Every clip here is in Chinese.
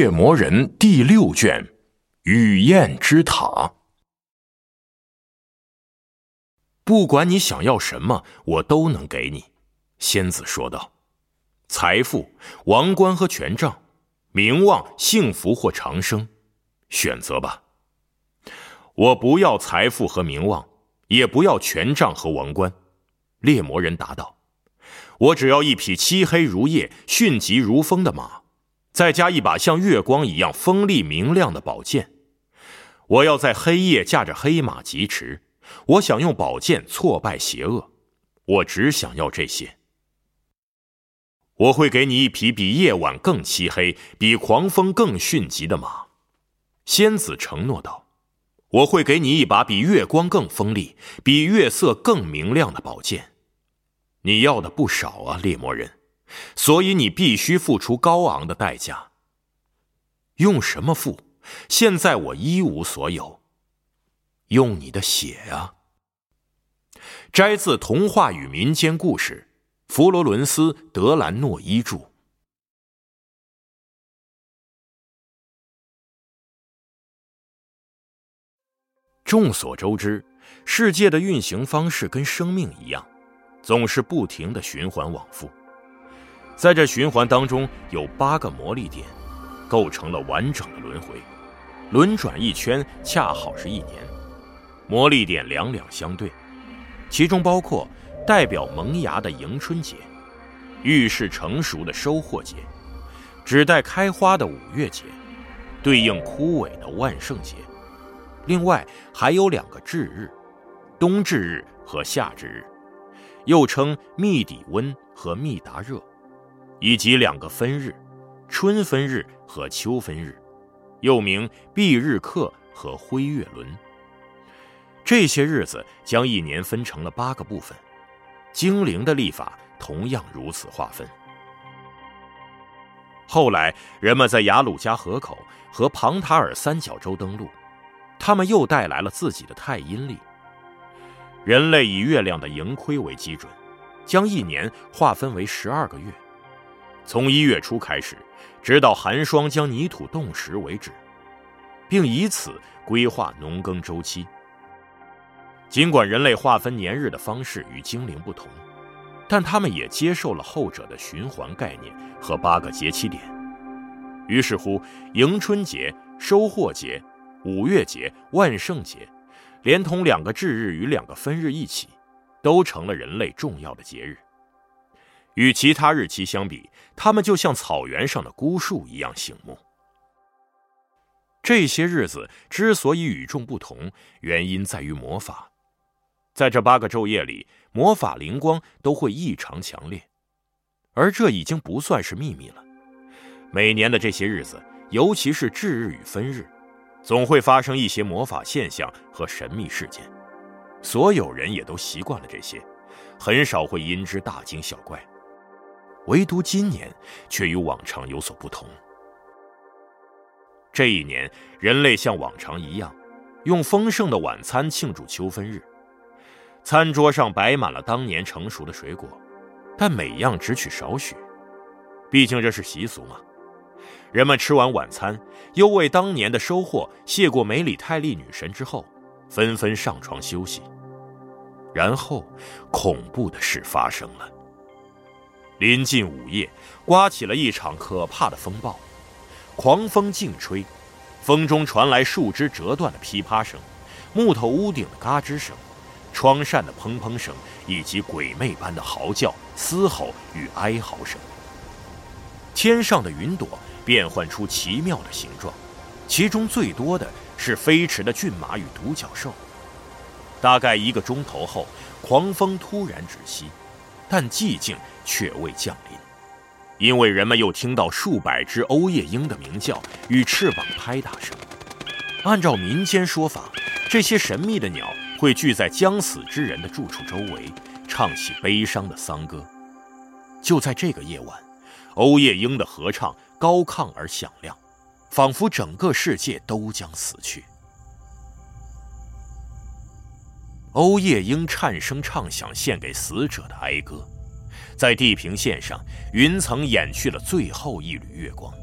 猎魔人》第六卷，《雨燕之塔》。不管你想要什么，我都能给你。”仙子说道，“财富、王冠和权杖，名望、幸福或长生，选择吧。”我不要财富和名望，也不要权杖和王冠。”猎魔人答道，“我只要一匹漆黑如夜、迅疾如风的马。”再加一把像月光一样锋利明亮的宝剑，我要在黑夜驾着黑马疾驰。我想用宝剑挫败邪恶，我只想要这些。我会给你一匹比夜晚更漆黑、比狂风更迅疾的马。仙子承诺道：“我会给你一把比月光更锋利、比月色更明亮的宝剑。”你要的不少啊，猎魔人。所以你必须付出高昂的代价。用什么付？现在我一无所有。用你的血啊！摘自童话与民间故事，佛罗伦斯·德兰诺伊著。众所周知，世界的运行方式跟生命一样，总是不停的循环往复。在这循环当中，有八个魔力点，构成了完整的轮回。轮转一圈，恰好是一年。魔力点两两相对，其中包括代表萌芽的迎春节，预示成熟的收获节，指代开花的五月节，对应枯萎的万圣节。另外还有两个至日，冬至日和夏至日，又称密底温和密达热。以及两个分日，春分日和秋分日，又名蔽日课和辉月轮。这些日子将一年分成了八个部分，精灵的历法同样如此划分。后来，人们在雅鲁加河口和庞塔尔三角洲登陆，他们又带来了自己的太阴历。人类以月亮的盈亏为基准，将一年划分为十二个月。从一月初开始，直到寒霜将泥土冻实为止，并以此规划农耕周期。尽管人类划分年日的方式与精灵不同，但他们也接受了后者的循环概念和八个节气点。于是乎，迎春节、收获节、五月节、万圣节，连同两个至日与两个分日一起，都成了人类重要的节日。与其他日期相比，它们就像草原上的孤树一样醒目。这些日子之所以与众不同，原因在于魔法。在这八个昼夜里，魔法灵光都会异常强烈，而这已经不算是秘密了。每年的这些日子，尤其是至日与分日，总会发生一些魔法现象和神秘事件。所有人也都习惯了这些，很少会因之大惊小怪。唯独今年却与往常有所不同。这一年，人类像往常一样，用丰盛的晚餐庆祝秋分日。餐桌上摆满了当年成熟的水果，但每样只取少许，毕竟这是习俗嘛。人们吃完晚餐，又为当年的收获谢过梅里泰利女神之后，纷纷上床休息。然后，恐怖的事发生了。临近午夜，刮起了一场可怕的风暴，狂风劲吹，风中传来树枝折断的噼啪声，木头屋顶的嘎吱声，窗扇的砰砰声，以及鬼魅般的嚎叫、嘶吼与哀嚎声。天上的云朵变换出奇妙的形状，其中最多的是飞驰的骏马与独角兽。大概一个钟头后，狂风突然止息。但寂静却未降临，因为人们又听到数百只欧夜鹰的鸣叫与翅膀拍打声。按照民间说法，这些神秘的鸟会聚在将死之人的住处周围，唱起悲伤的丧歌。就在这个夜晚，欧夜鹰的合唱高亢而响亮，仿佛整个世界都将死去。欧夜莺颤声唱响献给死者的哀歌，在地平线上，云层掩去了最后一缕月光，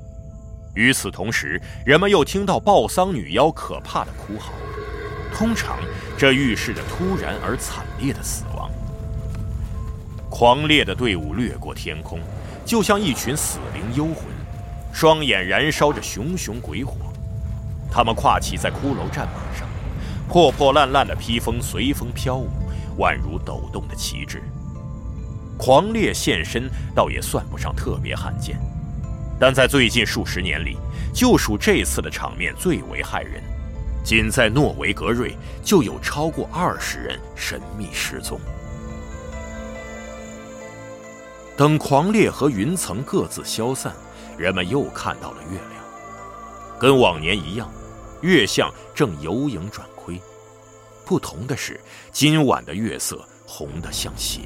与此同时，人们又听到抱丧女妖可怕的哭嚎，通常这预示着突然而惨烈的死亡。狂烈的队伍掠过天空，就像一群死灵幽魂，双眼燃烧着熊熊鬼火。他们跨骑在骷髅战马上，破破烂烂的披风随风飘舞，宛如抖动的旗帜。狂烈现身倒也算不上特别罕见，但在最近数十年里，就属这次的场面最为骇人。仅在诺维格瑞，就有超过二十人神秘失踪。等狂烈和云层各自消散，人们又看到了月亮，跟往年一样，月相正由盈转。不同的是，今晚的月色红得像血。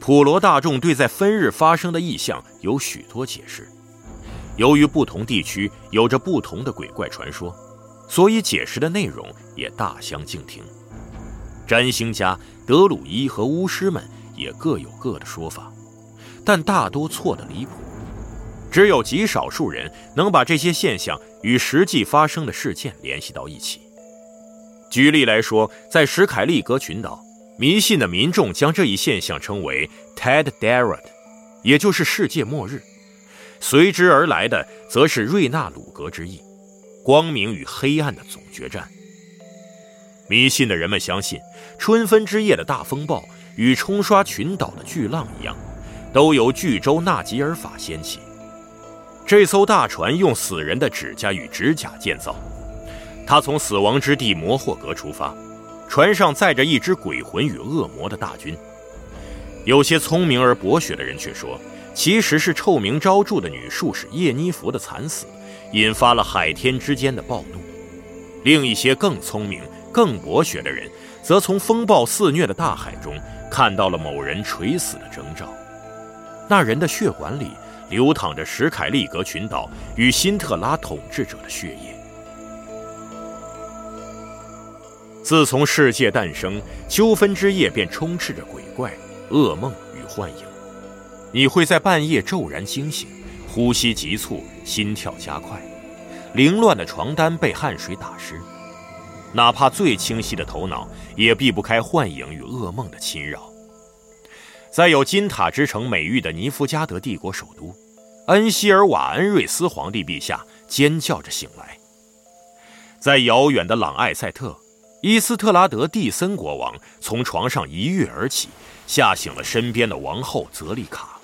普罗大众对在分日发生的异象有许多解释。由于不同地区有着不同的鬼怪传说，所以解释的内容也大相径庭。占星家德鲁伊和巫师们也各有各的说法，但大多错得离谱。只有极少数人能把这些现象与实际发生的事件联系到一起。举例来说，在史凯利格群岛。迷信的民众将这一现象称为 Ted Darrot 也就是世界末日。随之而来的则是瑞纳鲁格之役，光明与黑暗的总决战。迷信的人们相信，春分之夜的大风暴与冲刷群岛的巨浪一样，都由巨舟纳吉尔法掀起。这艘大船用死人的指甲与指甲建造，他从死亡之地摩霍格出发。船上载着一支鬼魂与恶魔的大军，有些聪明而博学的人却说，其实是臭名昭著的女术士叶妮弗的惨死，引发了海天之间的暴怒。另一些更聪明、更博学的人，则从风暴肆虐的大海中看到了某人垂死的征兆，那人的血管里流淌着史凯利格群岛与辛特拉统治者的血液。自从世界诞生，秋分之夜便充斥着鬼怪、噩梦与幻影。你会在半夜骤然惊醒，呼吸急促，心跳加快，凌乱的床单被汗水打湿。哪怕最清晰的头脑，也避不开幻影与噩梦的侵扰。在有“金塔之城”美誉的尼夫加德帝国首都，恩希尔瓦恩瑞斯皇帝陛下尖叫着醒来。在遥远的朗艾塞特。伊斯特拉德蒂森国王从床上一跃而起，吓醒了身边的王后泽丽卡。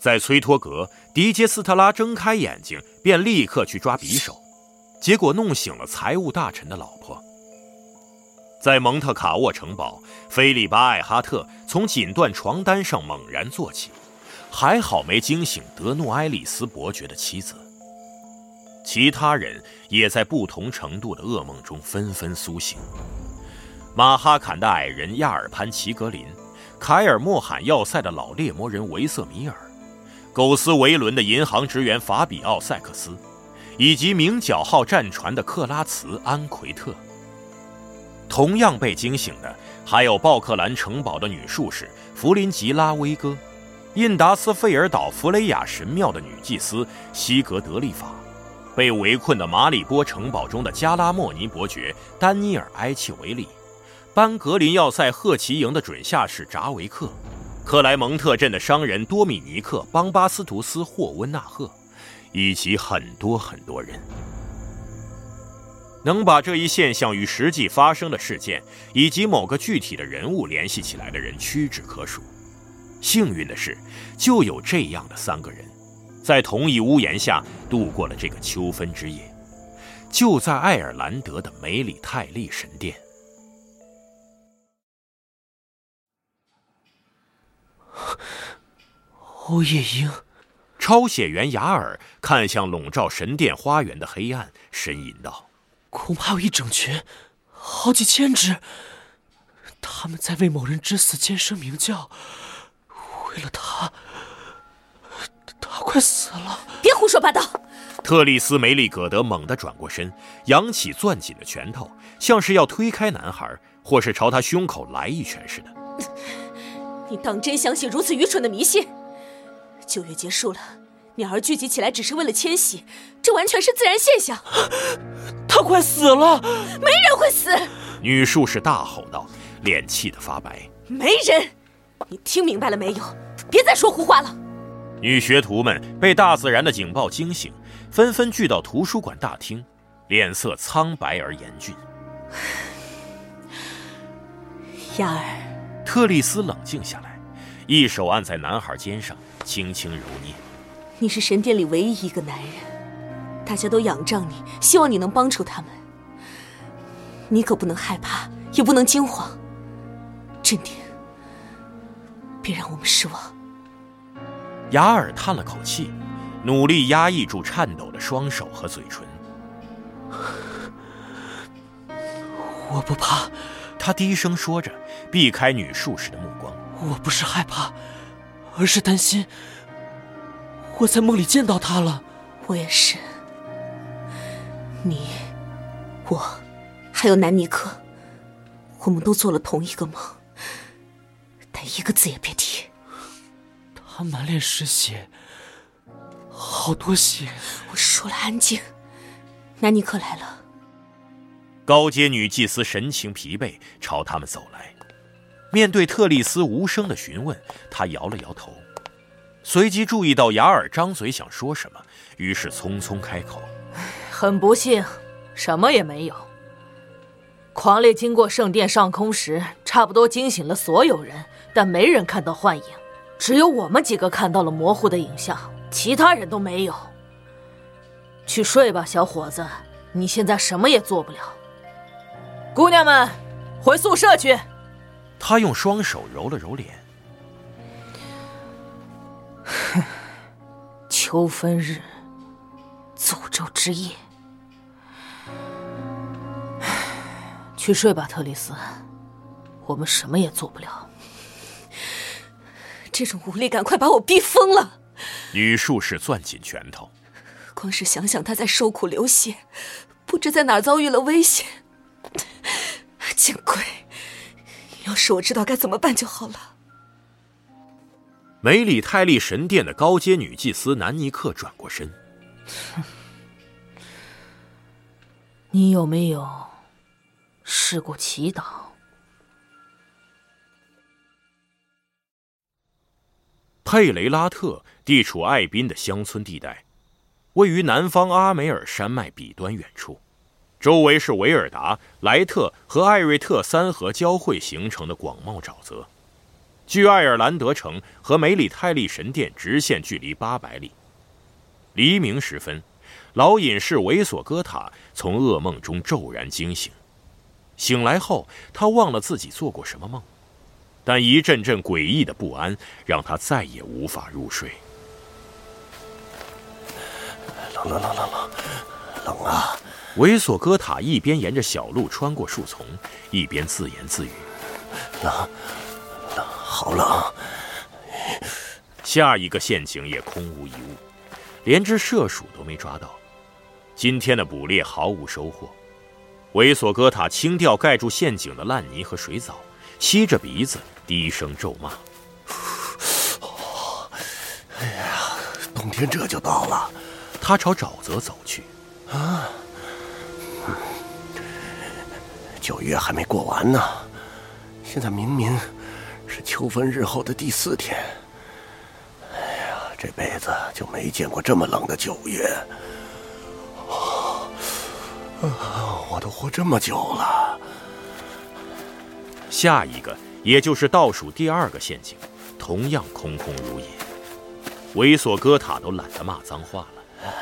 在崔托格，迪杰斯特拉睁开眼睛便立刻去抓匕首，结果弄醒了财务大臣的老婆。在蒙特卡沃城堡，菲利巴艾哈特从锦缎床单上猛然坐起，还好没惊醒德诺埃里斯伯爵的妻子。其他人也在不同程度的噩梦中纷纷苏醒。马哈坎的矮人亚尔潘齐格林，凯尔莫罕要塞的老猎魔人维瑟米尔，苟斯维伦的银行职员法比奥塞克斯，以及鸣角号战船的克拉茨安奎特。同样被惊醒的还有鲍克兰城堡的女术士弗林吉拉威戈，印达斯费尔岛弗雷亚神庙的女祭司西格德利法。被围困的马里波城堡中的加拉莫尼伯爵丹尼尔埃切维里，班格林要塞赫奇营的准下士扎维克，克莱蒙特镇的商人多米尼克邦巴斯图斯霍温纳赫，以及很多很多人，能把这一现象与实际发生的事件以及某个具体的人物联系起来的人屈指可数。幸运的是，就有这样的三个人。在同一屋檐下度过了这个秋分之夜，就在爱尔兰德的梅里泰利神殿。欧夜莺，抄写员雅尔看向笼罩神殿花园的黑暗，呻吟道：“恐怕有一整群，好几千只，他们在为某人之死尖声鸣叫，为了他。”他快死了！别胡说八道！特丽斯梅利葛德猛地转过身，扬起攥紧的拳头，像是要推开男孩，或是朝他胸口来一拳似的。你当真相信如此愚蠢的迷信？九月结束了，鸟儿聚集起来只是为了迁徙，这完全是自然现象。他快死了，没人会死！女术士大吼道，脸气得发白。没人，你听明白了没有？别再说胡话了。女学徒们被大自然的警报惊醒，纷纷聚到图书馆大厅，脸色苍白而严峻。雅儿，特丽斯冷静下来，一手按在男孩肩上，轻轻揉捏。你是神殿里唯一一个男人，大家都仰仗你，希望你能帮助他们。你可不能害怕，也不能惊慌，镇定，别让我们失望。雅尔叹了口气，努力压抑住颤抖的双手和嘴唇。我不怕，他低声说着，避开女术士的目光。我不是害怕，而是担心。我在梦里见到他了，我也是。你，我，还有南尼克，我们都做了同一个梦，但一个字也别提。他满脸是血，好多血。我说了安静。南尼克来了。高阶女祭司神情疲惫，朝他们走来。面对特丽斯无声的询问，她摇了摇头。随即注意到雅尔张嘴想说什么，于是匆匆开口：“很不幸，什么也没有。狂烈经过圣殿上空时，差不多惊醒了所有人，但没人看到幻影，只有我们几个看到了模糊的影像，其他人都没有。去睡吧，小伙子，你现在什么也做不了。姑娘们，回宿舍去。”他用双手揉了揉脸。哼，秋分日，诅咒之夜。去睡吧，特丽斯，我们什么也做不了。这种无力感快把我逼疯了。女术士攥紧拳头，光是想想她在受苦流血，不知在哪儿遭遇了危险。见鬼！要是我知道该怎么办就好了。梅里泰利神殿的高阶女祭司南尼克转过身：“ 你有没有试过祈祷？”佩雷拉特地处艾宾的乡村地带，位于南方阿梅尔山脉彼端远处，周围是维尔达、莱特和艾瑞特三河交汇形成的广袤沼泽。距爱尔兰德城和梅里泰利神殿直线距离八百里。黎明时分，老隐士维索戈塔从噩梦中骤然惊醒。醒来后，他忘了自己做过什么梦，但一阵阵诡异的不安让他再也无法入睡。冷冷冷冷冷，冷啊！维索戈塔一边沿着小路穿过树丛，一边自言自语：“冷。”冷好冷！下一个陷阱也空无一物，连只射鼠都没抓到。今天的捕猎毫无收获。维索戈塔清掉盖住陷阱的烂泥和水藻，吸着鼻子低声咒骂：“ 哎呀，冬天这就到了。”他朝沼泽走去。啊，九月还没过完呢，现在明明……是秋分日后的第四天。哎呀，这辈子就没见过这么冷的九月。我都活这么久了。下一个，也就是倒数第二个陷阱，同样空空如也。猥琐哥塔都懒得骂脏话了。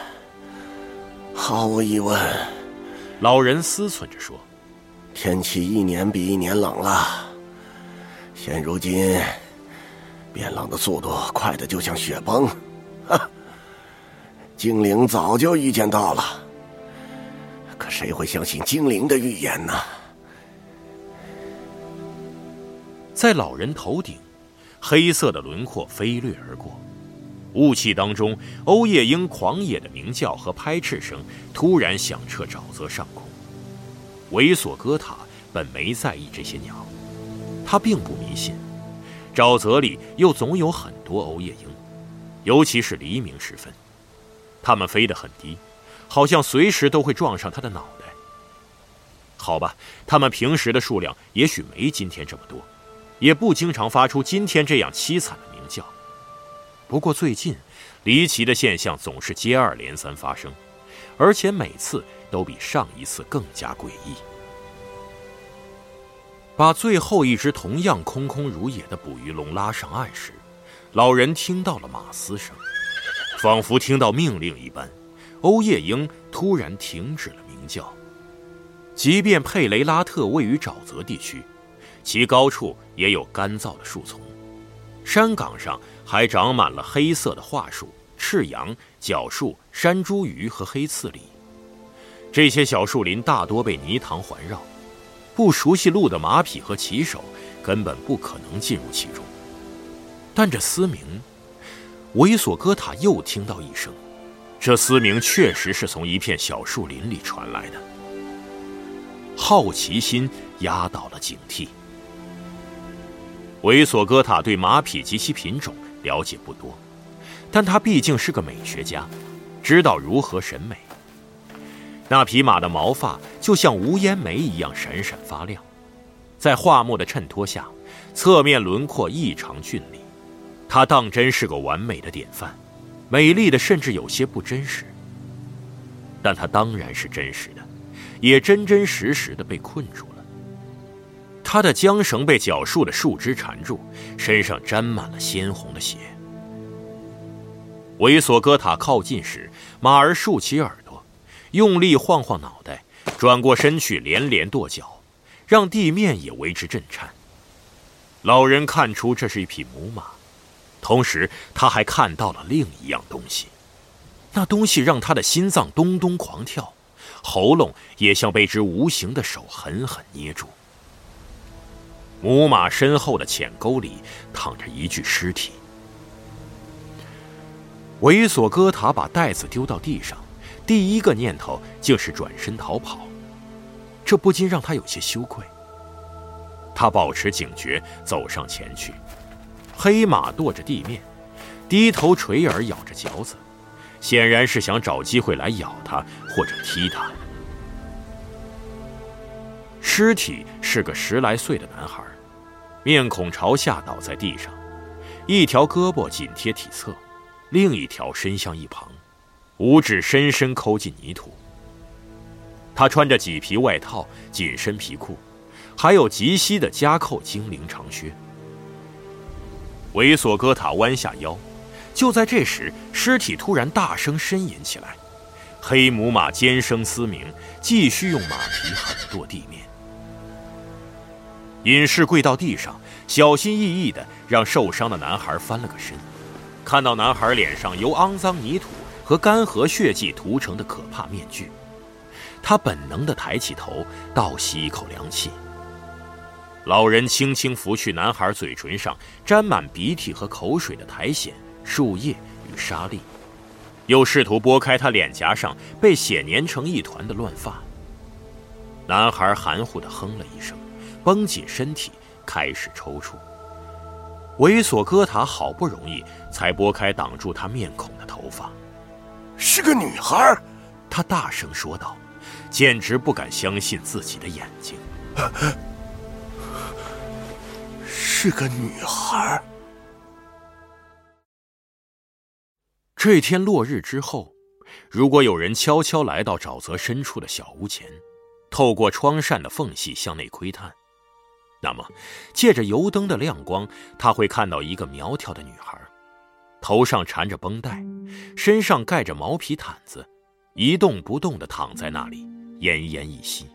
毫无疑问，老人思忖着说：“天气一年比一年冷了。”现如今，变冷的速度快的就像雪崩，哈！精灵早就预见到了，可谁会相信精灵的预言呢？在老人头顶，黑色的轮廓飞掠而过，雾气当中，欧夜莺狂野的鸣叫和拍翅声突然响彻沼泽上空。维索戈塔本没在意这些鸟。他并不迷信，沼泽里又总有很多欧夜莺，尤其是黎明时分。它们飞得很低，好像随时都会撞上他的脑袋。好吧，它们平时的数量也许没今天这么多，也不经常发出今天这样凄惨的鸣叫。不过最近，离奇的现象总是接二连三发生，而且每次都比上一次更加诡异。把最后一只同样空空如也的捕鱼笼拉上岸时，老人听到了马嘶声，仿佛听到命令一般，欧夜莺突然停止了鸣叫。即便佩雷拉特位于沼泽地区，其高处也有干燥的树丛，山岗上还长满了黑色的桦树、赤杨、角树、山茱萸和黑刺梨。这些小树林大多被泥塘环绕。不熟悉路的马匹和骑手根本不可能进入其中。但这嘶鸣，维索戈塔又听到一声，这嘶鸣确实是从一片小树林里传来的。好奇心压倒了警惕。维索戈塔对马匹及其品种了解不多，但他毕竟是个美学家，知道如何审美。那匹马的毛发就像无烟煤一样闪闪发亮，在画木的衬托下，侧面轮廓异常俊丽。它当真是个完美的典范，美丽的甚至有些不真实。但它当然是真实的，也真真实实的被困住。他的缰绳被角树的树枝缠住，身上沾满了鲜红的血。维索戈塔靠近时，马儿竖起耳朵。用力晃晃脑袋，转过身去，连连跺脚，让地面也为之震颤。老人看出这是一匹母马，同时他还看到了另一样东西，那东西让他的心脏咚咚狂跳，喉咙也像被只无形的手狠狠捏住。母马身后的浅沟里躺着一具尸体。猥琐哥塔把袋子丢到地上。第一个念头就是转身逃跑，这不禁让他有些羞愧。他保持警觉，走上前去。黑马跺着地面，低头垂耳咬着嚼子，显然是想找机会来咬他或者踢他。尸体是个十来岁的男孩，面孔朝下倒在地上，一条胳膊紧贴体侧，另一条伸向一旁。五指深深抠进泥土。他穿着麂皮外套、紧身皮裤，还有及膝的夹扣精灵长靴。维索戈塔弯下腰，就在这时，尸体突然大声呻吟起来，黑母马尖声嘶鸣，继续用马蹄狠跺地面。隐士跪到地上，小心翼翼地让受伤的男孩翻了个身，看到男孩脸上由肮脏泥土。和干涸血迹涂成的可怕面具，他本能地抬起头，倒吸一口凉气。老人轻轻拂去男孩嘴唇上沾满鼻涕和口水的苔藓、树叶与沙粒，又试图拨开他脸颊上被血粘成一团的乱发。男孩含糊地哼了一声，绷紧身体，开始抽搐。维索戈塔好不容易才拨开挡住他面孔的头发。是个女孩，他大声说道，简直不敢相信自己的眼睛。是个女孩。这天落日之后，如果有人悄悄来到沼泽深处的小屋前，透过窗扇的缝隙向内窥探，那么借着油灯的亮光，他会看到一个苗条的女孩。头上缠着绷带，身上盖着毛皮毯子，一动不动地躺在那里，奄奄一息。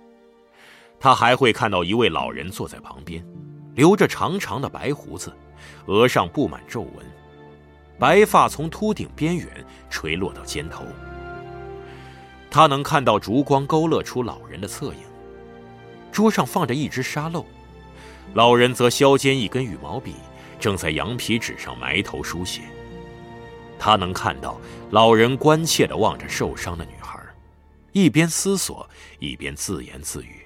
他还会看到一位老人坐在旁边，留着长长的白胡子，额上布满皱纹，白发从秃顶边缘垂落到肩头。他能看到烛光勾勒出老人的侧影。桌上放着一只沙漏，老人则削尖一根羽毛笔，正在羊皮纸上埋头书写。他能看到老人关切地望着受伤的女孩，一边思索，一边自言自语。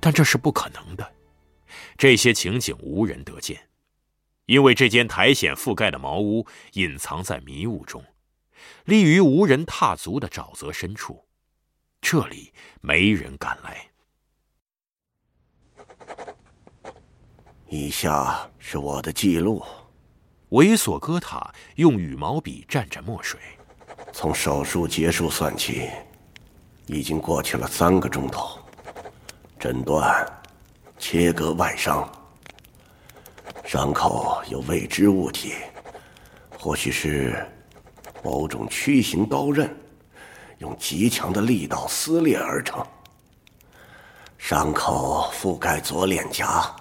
但这是不可能的，这些情景无人得见，因为这间苔藓覆盖的茅屋隐藏在迷雾中，立于无人踏足的沼泽深处，这里没人敢来。以下是我的记录。维索哥塔用羽毛笔蘸着墨水。从手术结束算起，已经过去了三个钟头。诊断：切割外伤，伤口有未知物体，或许是某种曲形刀刃，用极强的力道撕裂而成。伤口覆盖左脸颊。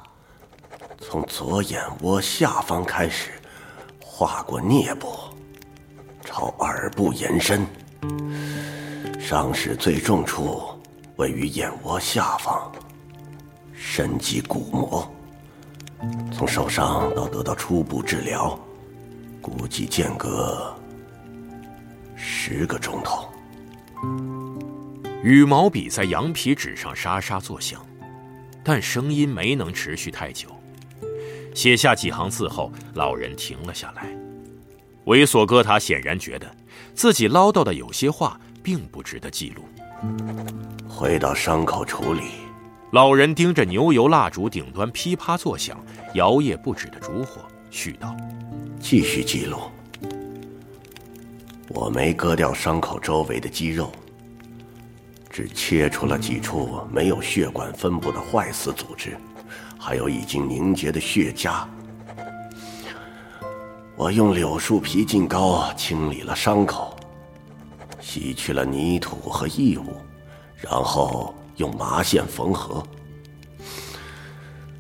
从左眼窝下方开始，划过颞部，朝耳部延伸。伤势最重处位于眼窝下方，深及骨膜。从受伤到得到初步治疗，估计间隔十个钟头。羽毛笔在羊皮纸上沙沙作响，但声音没能持续太久。写下几行字后，老人停了下来。猥琐哥塔显然觉得自己唠叨的有些话并不值得记录。回到伤口处理。老人盯着牛油蜡烛顶端噼啪作响、摇曳不止的烛火，絮道：“继续记录。我没割掉伤口周围的肌肉，只切除了几处没有血管分布的坏死组织。”还有已经凝结的血痂，我用柳树皮浸膏清理了伤口，洗去了泥土和异物，然后用麻线缝合。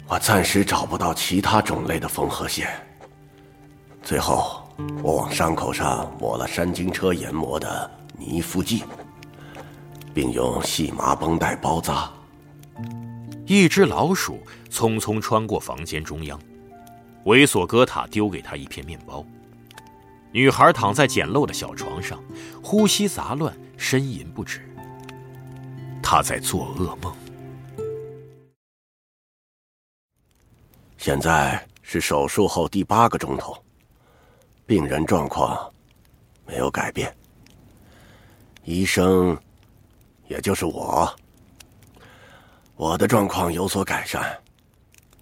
我暂时找不到其他种类的缝合线。最后，我往伤口上抹了山金车研磨的泥敷剂，并用细麻绷带包扎。一只老鼠匆匆穿过房间中央，猥琐哥塔丢给他一片面包。女孩躺在简陋的小床上，呼吸杂乱，呻吟不止。她在做噩梦。现在是手术后第八个钟头，病人状况没有改变。医生，也就是我。我的状况有所改善，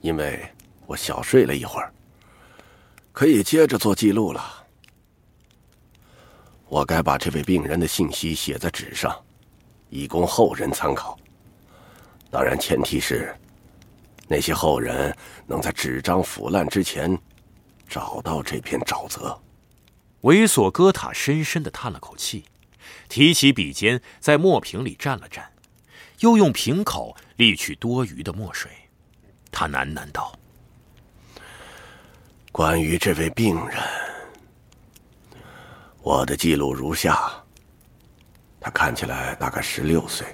因为我小睡了一会儿，可以接着做记录了。我该把这位病人的信息写在纸上，以供后人参考。当然，前提是那些后人能在纸张腐烂之前找到这片沼泽。猥琐哥塔深深的叹了口气，提起笔尖，在墨瓶里蘸了蘸。又用瓶口沥去多余的墨水，他喃喃道：“关于这位病人，我的记录如下：他看起来大概十六岁，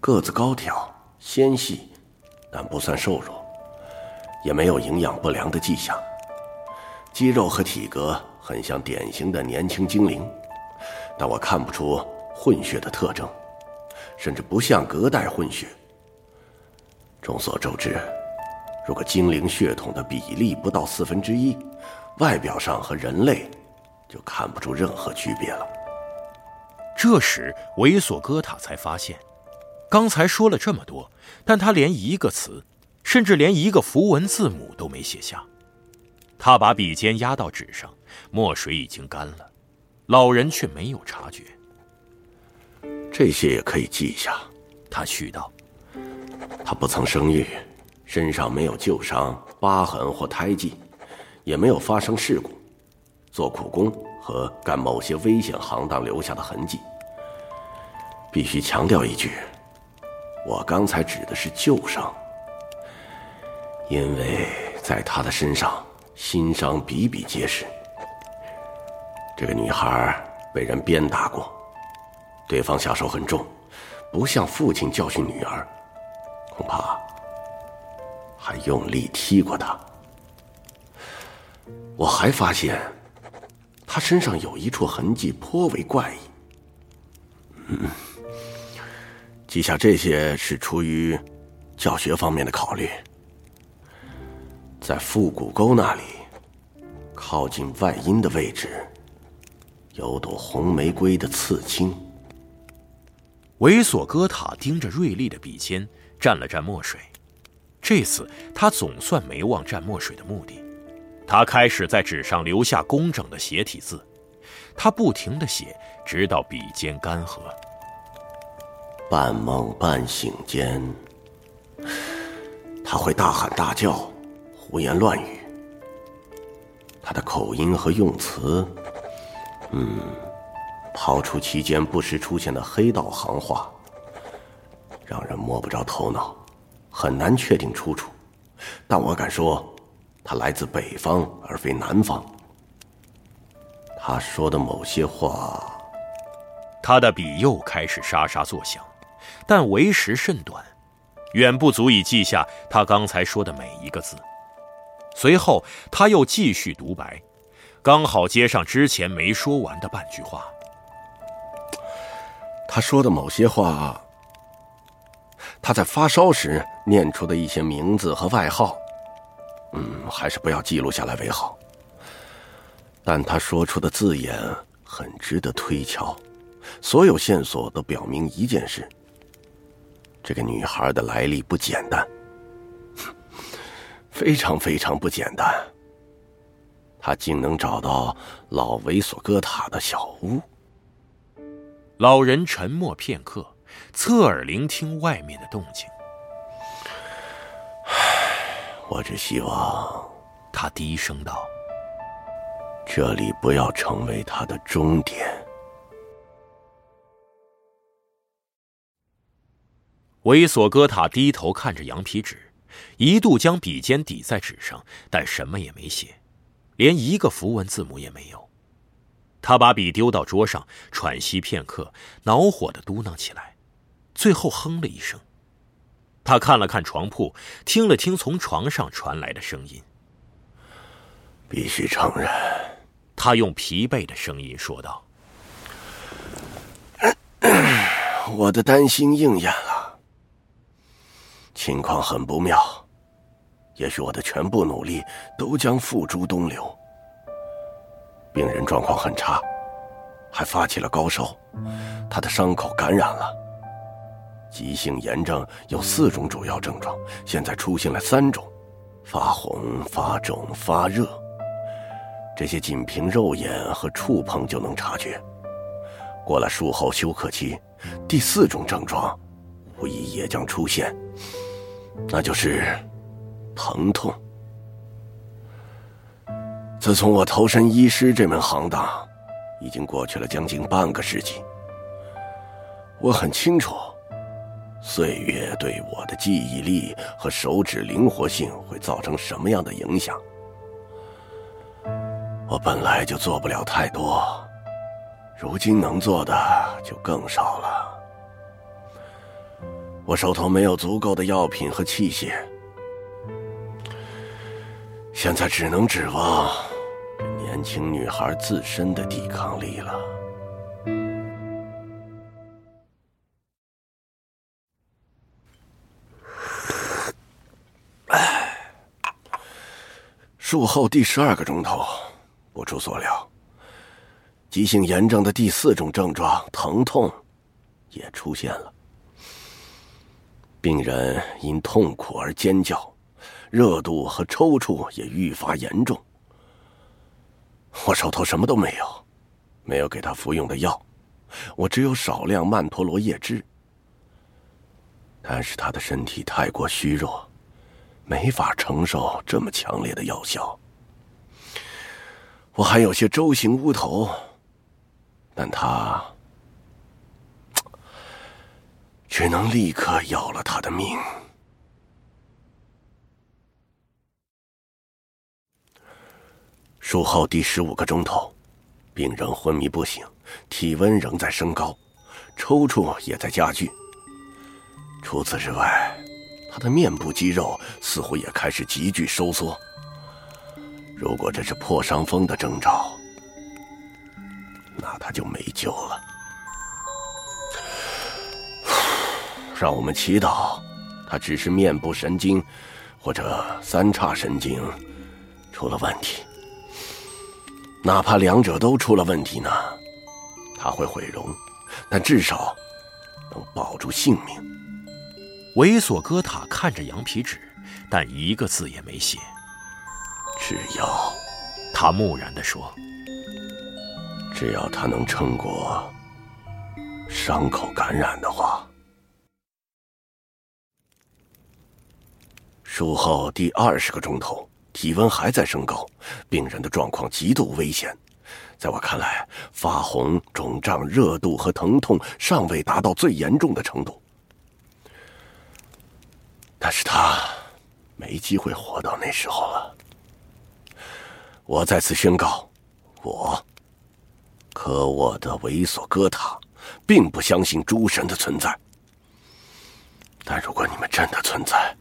个子高挑、纤细，但不算瘦弱，也没有营养不良的迹象。肌肉和体格很像典型的年轻精灵，但我看不出混血的特征。”甚至不像隔代混血。众所周知，如果精灵血统的比例不到四分之一，外表上和人类就看不出任何区别了。这时，维索哥塔才发现，刚才说了这么多，但他连一个词，甚至连一个符文字母都没写下。他把笔尖压到纸上，墨水已经干了，老人却没有察觉。这些也可以记一下，他絮道：“他不曾生育，身上没有旧伤、疤痕或胎记，也没有发生事故，做苦工和干某些危险行当留下的痕迹。必须强调一句，我刚才指的是旧伤，因为在他的身上新伤比比皆是。这个女孩被人鞭打过。”对方下手很重，不像父亲教训女儿，恐怕还用力踢过他。我还发现，他身上有一处痕迹颇为怪异。嗯，记下这些是出于教学方面的考虑。在腹股沟那里，靠近外阴的位置，有朵红玫瑰的刺青。猥琐哥塔盯着锐利的笔尖，蘸了蘸墨水。这次他总算没忘蘸墨水的目的。他开始在纸上留下工整的斜体字，他不停的写，直到笔尖干涸。半梦半醒间，他会大喊大叫，胡言乱语。他的口音和用词，嗯，抛出其间不时出现的黑道行话，让人摸不着头脑，很难确定出处。但我敢说，他来自北方而非南方。他说的某些话，他的笔又开始沙沙作响，但为时甚短，远不足以记下他刚才说的每一个字。随后，他又继续独白，刚好接上之前没说完的半句话。他说的某些话，他在发烧时念出的一些名字和外号，嗯，还是不要记录下来为好。但他说出的字眼很值得推敲，所有线索都表明一件事：这个女孩的来历不简单。非常非常不简单。他竟能找到老猥琐哥塔的小屋。老人沉默片刻，侧耳聆听外面的动静。我只希望，他低声道：“这里不要成为他的终点。”猥琐哥塔低头看着羊皮纸。一度将笔尖抵在纸上，但什么也没写，连一个符文字母也没有。他把笔丢到桌上，喘息片刻，恼火的嘟囔起来，最后哼了一声。他看了看床铺，听了听从床上传来的声音。必须承认，他用疲惫的声音说道：“ 我的担心应验了。”情况很不妙，也许我的全部努力都将付诸东流。病人状况很差，还发起了高烧，他的伤口感染了。急性炎症有四种主要症状，现在出现了三种：发红、发肿、发热。这些仅凭肉眼和触碰就能察觉。过了术后休克期，第四种症状无疑也将出现。那就是疼痛。自从我投身医师这门行当，已经过去了将近半个世纪。我很清楚，岁月对我的记忆力和手指灵活性会造成什么样的影响。我本来就做不了太多，如今能做的就更少了。我手头没有足够的药品和器械，现在只能指望年轻女孩自身的抵抗力了。术后第十二个钟头，不出所料，急性炎症的第四种症状——疼痛，也出现了。病人因痛苦而尖叫，热度和抽搐也愈发严重。我手头什么都没有，没有给他服用的药，我只有少量曼陀罗叶汁。但是他的身体太过虚弱，没法承受这么强烈的药效。我还有些舟行乌头，但他。只能立刻要了他的命。术后第十五个钟头，病人昏迷不醒，体温仍在升高，抽搐也在加剧。除此之外，他的面部肌肉似乎也开始急剧收缩。如果这是破伤风的征兆，那他就没救了。让我们祈祷，他只是面部神经或者三叉神经出了问题。哪怕两者都出了问题呢，他会毁容，但至少能保住性命。猥琐哥塔看着羊皮纸，但一个字也没写。只要，他木然地说：“只要他能撑过伤口感染的话。”术后第二十个钟头，体温还在升高，病人的状况极度危险。在我看来，发红、肿胀、热度和疼痛尚未达到最严重的程度，但是他没机会活到那时候了。我再次宣告，我可我的猥琐哥塔并不相信诸神的存在。但如果你们真的存在，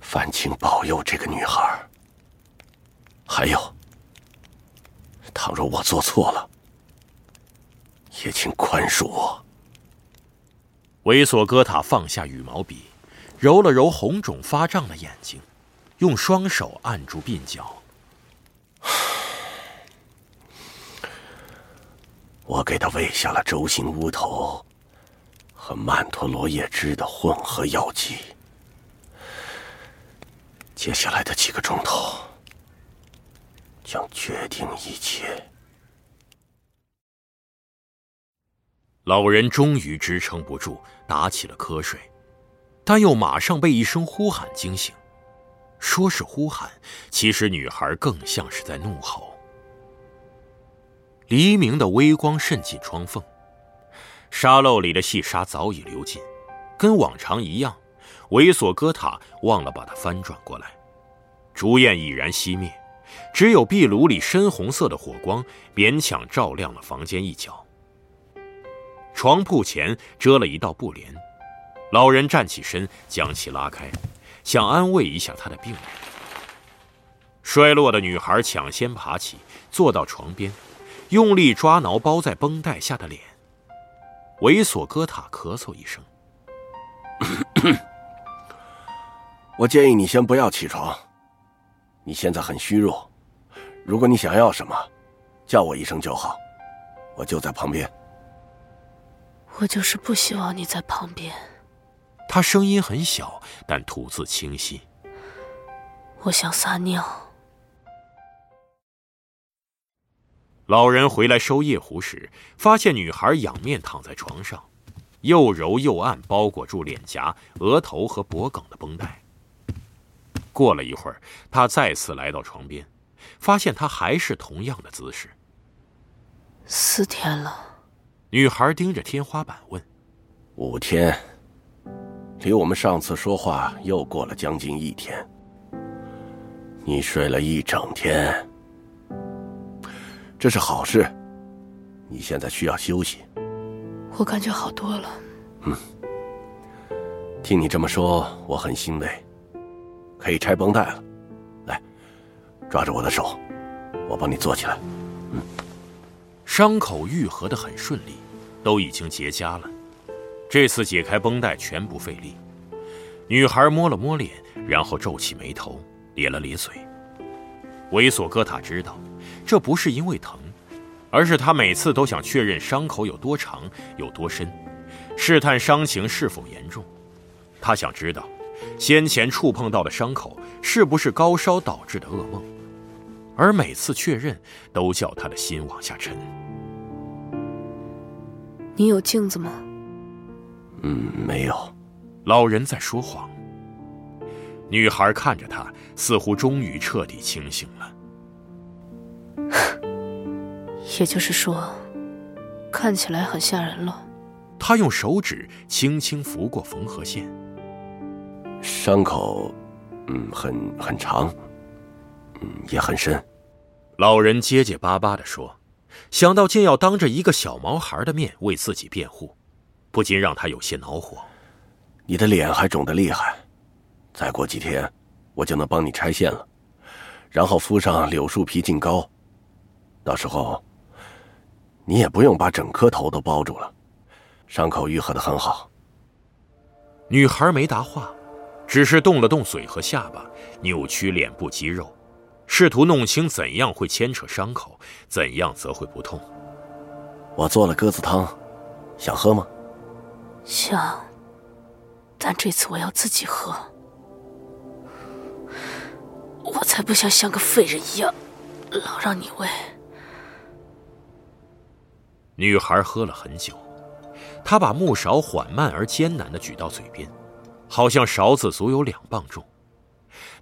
烦请保佑这个女孩。还有。倘若我做错了，也请宽恕我。猥琐哥塔放下羽毛笔，揉了揉红肿发胀的眼睛，用双手按住鬓角。我给他喂下了周形乌头和曼陀罗叶汁的混合药剂。接下来的几个钟头。将决定一切。老人终于支撑不住，打起了瞌睡，但又马上被一声呼喊惊醒。说是呼喊，其实女孩更像是在怒吼。黎明的微光渗进窗缝，沙漏里的细沙早已流尽，跟往常一样，猥琐哥塔忘了把它翻转过来，烛焰已然熄灭。只有壁炉里深红色的火光勉强照亮了房间一角。床铺前遮了一道布帘，老人站起身将其拉开，想安慰一下他的病人。衰落的女孩抢先爬起，坐到床边，用力抓挠包在绷带下的脸。猥琐哥塔咳嗽一声：“ 我建议你先不要起床。”你现在很虚弱，如果你想要什么，叫我一声就好，我就在旁边。我就是不希望你在旁边。他声音很小，但吐字清晰。我想撒尿。老人回来收夜壶时，发现女孩仰面躺在床上，又柔又暗，包裹住脸颊、额头和脖颈的绷带。过了一会儿，他再次来到床边，发现她还是同样的姿势。四天了，女孩盯着天花板问：“五天，离我们上次说话又过了将近一天。你睡了一整天，这是好事。你现在需要休息。我感觉好多了。嗯，听你这么说，我很欣慰。”可以拆绷带了，来，抓着我的手，我帮你坐起来。伤口愈合的很顺利，都已经结痂了。这次解开绷带全不费力。女孩摸了摸脸，然后皱起眉头，咧了咧嘴。猥琐哥塔知道，这不是因为疼，而是他每次都想确认伤口有多长、有多深，试探伤情是否严重。他想知道。先前触碰到的伤口是不是高烧导致的噩梦？而每次确认都叫他的心往下沉。你有镜子吗？嗯，没有。老人在说谎。女孩看着他，似乎终于彻底清醒了。也就是说，看起来很吓人了。他用手指轻轻拂过缝合线。伤口，嗯，很很长，嗯，也很深。老人结结巴巴地说，想到竟要当着一个小毛孩的面为自己辩护，不禁让他有些恼火。你的脸还肿得厉害，再过几天，我就能帮你拆线了，然后敷上柳树皮净膏，到时候，你也不用把整颗头都包住了，伤口愈合的很好。女孩没答话。只是动了动嘴和下巴，扭曲脸部肌肉，试图弄清怎样会牵扯伤口，怎样则会不痛。我做了鸽子汤，想喝吗？想，但这次我要自己喝。我才不想像个废人一样，老让你喂。女孩喝了很久，她把木勺缓慢而艰难的举到嘴边，好像勺子足有两磅重，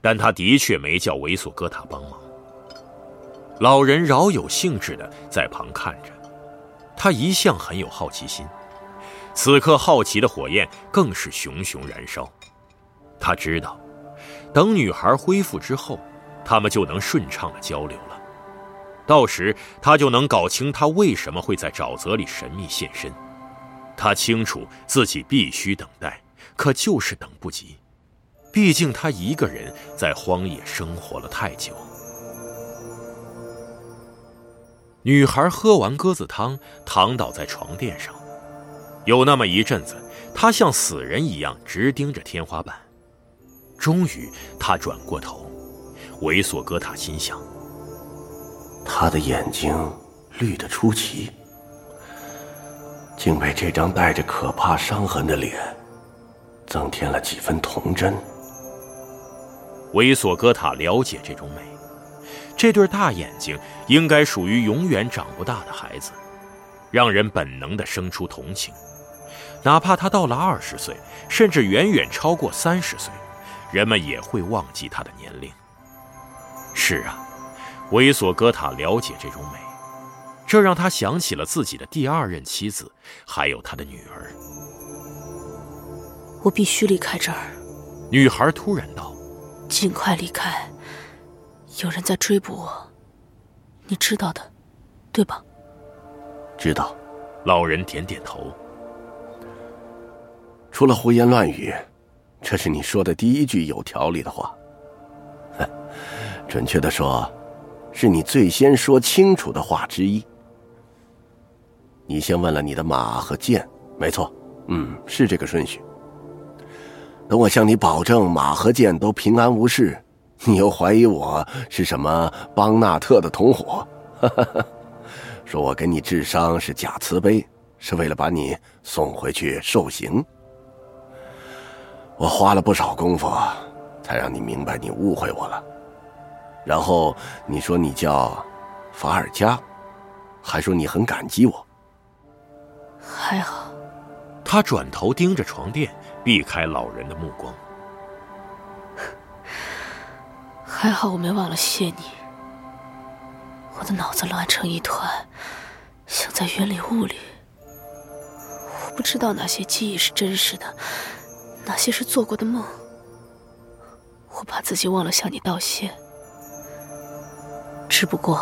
但他的确没叫猥琐哥塔帮忙。老人饶有兴致的在旁看着，他一向很有好奇心，此刻好奇的火焰更是熊熊燃烧。他知道，等女孩恢复之后，他们就能顺畅的交流了。到时他就能搞清他为什么会在沼泽里神秘现身。他清楚自己必须等待，可就是等不及，毕竟他一个人在荒野生活了太久。女孩喝完鸽子汤，躺倒在床垫上。有那么一阵子，她像死人一样直盯着天花板。终于，她转过头，猥琐哥塔心想：他的眼睛绿得出奇，竟被这张带着可怕伤痕的脸增添了几分童真。猥琐哥塔了解这种美。这对大眼睛应该属于永远长不大的孩子，让人本能的生出同情。哪怕他到了二十岁，甚至远远超过三十岁，人们也会忘记他的年龄。是啊，维索哥塔了解这种美，这让他想起了自己的第二任妻子，还有他的女儿。我必须离开这儿。女孩突然道：“尽快离开。”有人在追捕我，你知道的，对吧？知道。老人点点头。除了胡言乱语，这是你说的第一句有条理的话。准确的说，是你最先说清楚的话之一。你先问了你的马和剑，没错，嗯，是这个顺序。等我向你保证马和剑都平安无事。你又怀疑我是什么邦纳特的同伙，说我给你治伤是假慈悲，是为了把你送回去受刑。我花了不少功夫，才让你明白你误会我了。然后你说你叫法尔加，还说你很感激我。还好，他转头盯着床垫，避开老人的目光。还好我没忘了谢你。我的脑子乱成一团，像在云里雾里。我不知道哪些记忆是真实的，哪些是做过的梦。我怕自己忘了向你道谢。只不过，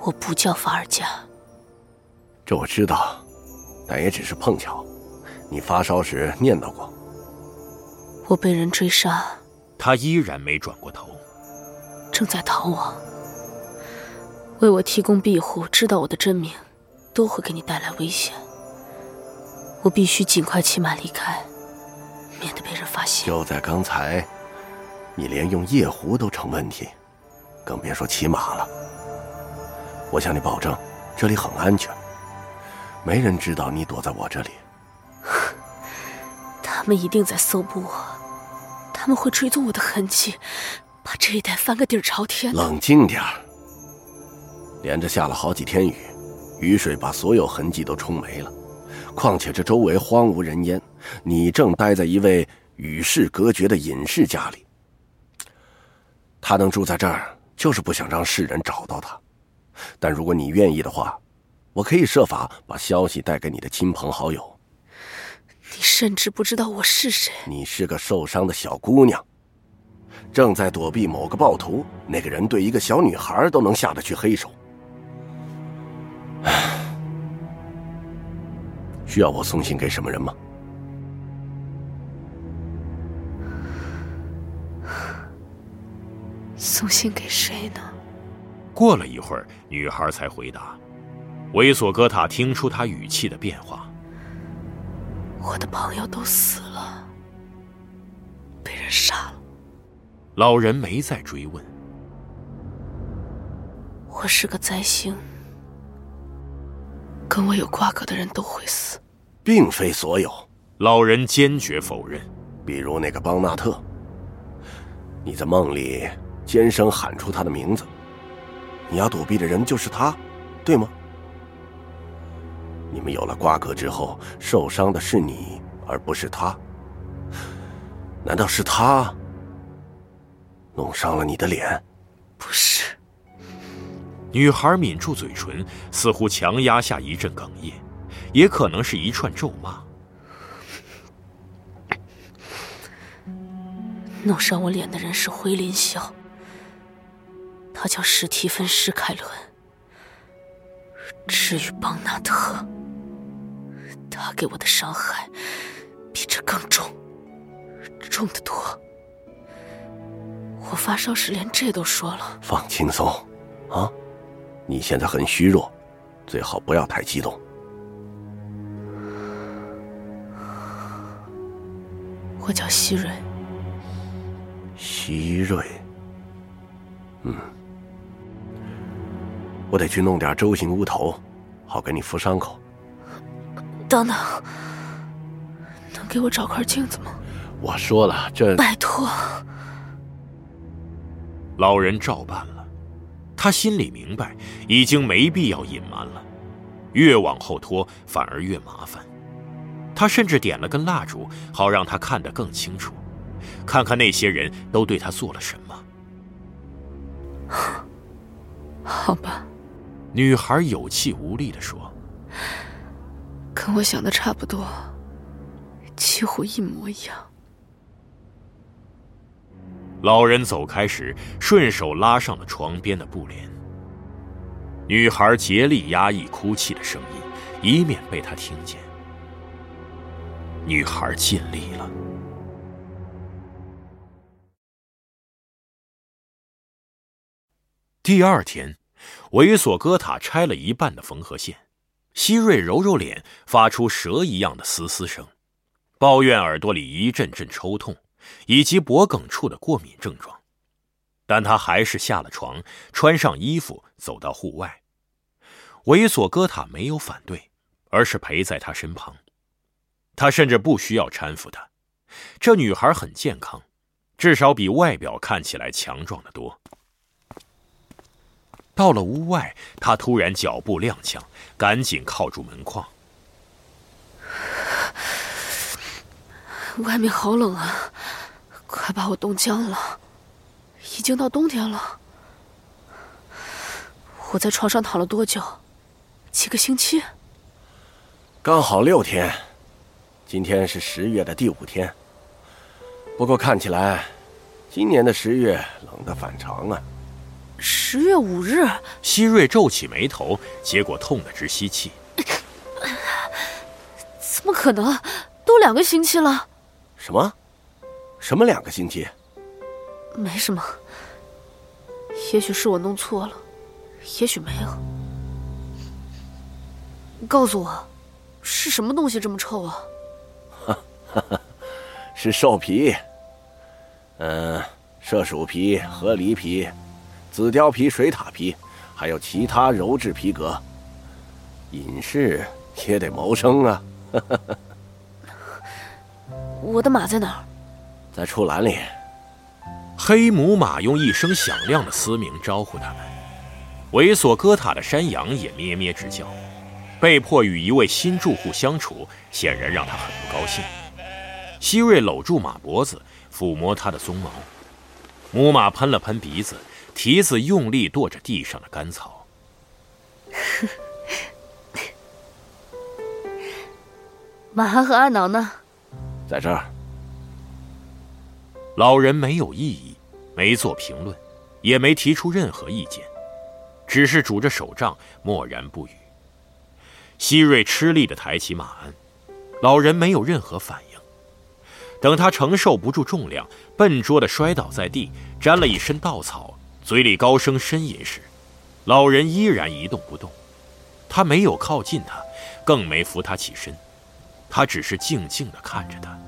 我不叫法尔加。这我知道，但也只是碰巧。你发烧时念叨过。我被人追杀。他依然没转过头，正在逃亡。为我提供庇护，知道我的真名，都会给你带来危险。我必须尽快骑马离开，免得被人发现。就在刚才，你连用夜壶都成问题，更别说骑马了。我向你保证，这里很安全，没人知道你躲在我这里。他们一定在搜捕我。他们会追踪我的痕迹，把这一带翻个底儿朝天。冷静点儿。连着下了好几天雨，雨水把所有痕迹都冲没了。况且这周围荒无人烟，你正待在一位与世隔绝的隐士家里。他能住在这儿，就是不想让世人找到他。但如果你愿意的话，我可以设法把消息带给你的亲朋好友。你甚至不知道我是谁。你是个受伤的小姑娘，正在躲避某个暴徒。那个人对一个小女孩都能下得去黑手。需要我送信给什么人吗？送信给谁呢？过了一会儿，女孩才回答。猥琐哥塔听出她语气的变化。我的朋友都死了，被人杀了。老人没再追问。我是个灾星，跟我有瓜葛的人都会死，并非所有。老人坚决否认。比如那个邦纳特，你在梦里尖声喊出他的名字，你要躲避的人就是他，对吗？你们有了瓜葛之后，受伤的是你，而不是他。难道是他弄伤了你的脸？不是。女孩抿住嘴唇，似乎强压下一阵哽咽，也可能是一串咒骂。弄伤我脸的人是灰林霄，他叫史蒂芬·施凯伦。至于邦纳特，他给我的伤害比这更重，重得多。我发烧时连这都说了。放轻松，啊，你现在很虚弱，最好不要太激动。我叫希瑞。希瑞，嗯，我得去弄点周行乌头，好给你敷伤口。等等，能给我找块镜子吗？我说了，这拜托。老人照办了，他心里明白，已经没必要隐瞒了，越往后拖反而越麻烦。他甚至点了根蜡烛，好让他看得更清楚。看看那些人都对他做了什么。好吧，女孩有气无力的说：“跟我想的差不多，几乎一模一样。”老人走开时，顺手拉上了床边的布帘。女孩竭力压抑哭泣的声音，以免被他听见。女孩尽力了。第二天，猥琐哥塔拆了一半的缝合线。希瑞揉揉脸，发出蛇一样的嘶嘶声，抱怨耳朵里一阵阵抽痛，以及脖梗处的过敏症状。但他还是下了床，穿上衣服，走到户外。猥琐哥塔没有反对，而是陪在他身旁。他甚至不需要搀扶他。这女孩很健康，至少比外表看起来强壮的多。到了屋外，他突然脚步踉跄，赶紧靠住门框。外面好冷啊，快把我冻僵了！已经到冬天了。我在床上躺了多久？几个星期？刚好六天。今天是十月的第五天。不过看起来，今年的十月冷得反常啊。十月五日，希瑞皱起眉头，结果痛得直吸气。怎么可能？都两个星期了。什么？什么两个星期？没什么。也许是我弄错了，也许没有。告诉我，是什么东西这么臭啊？哈哈，是兽皮。嗯，麝鼠皮、和狸皮。紫貂皮、水獭皮，还有其他鞣质皮革。隐士也得谋生啊！我的马在哪儿？在畜栏里。黑母马用一声响亮的嘶鸣招呼他们。猥琐哥塔的山羊也咩咩直叫。被迫与一位新住户相处，显然让他很不高兴。希瑞搂住马脖子，抚摸他的鬃毛。母马喷了喷鼻子。蹄子用力跺着地上的干草。马涵和阿挠呢？在这儿。老人没有异议，没做评论，也没提出任何意见，只是拄着手杖，默然不语。希瑞吃力的抬起马鞍，老人没有任何反应。等他承受不住重量，笨拙的摔倒在地，沾了一身稻草。嘴里高声呻吟时，老人依然一动不动。他没有靠近他，更没扶他起身，他只是静静的看着他。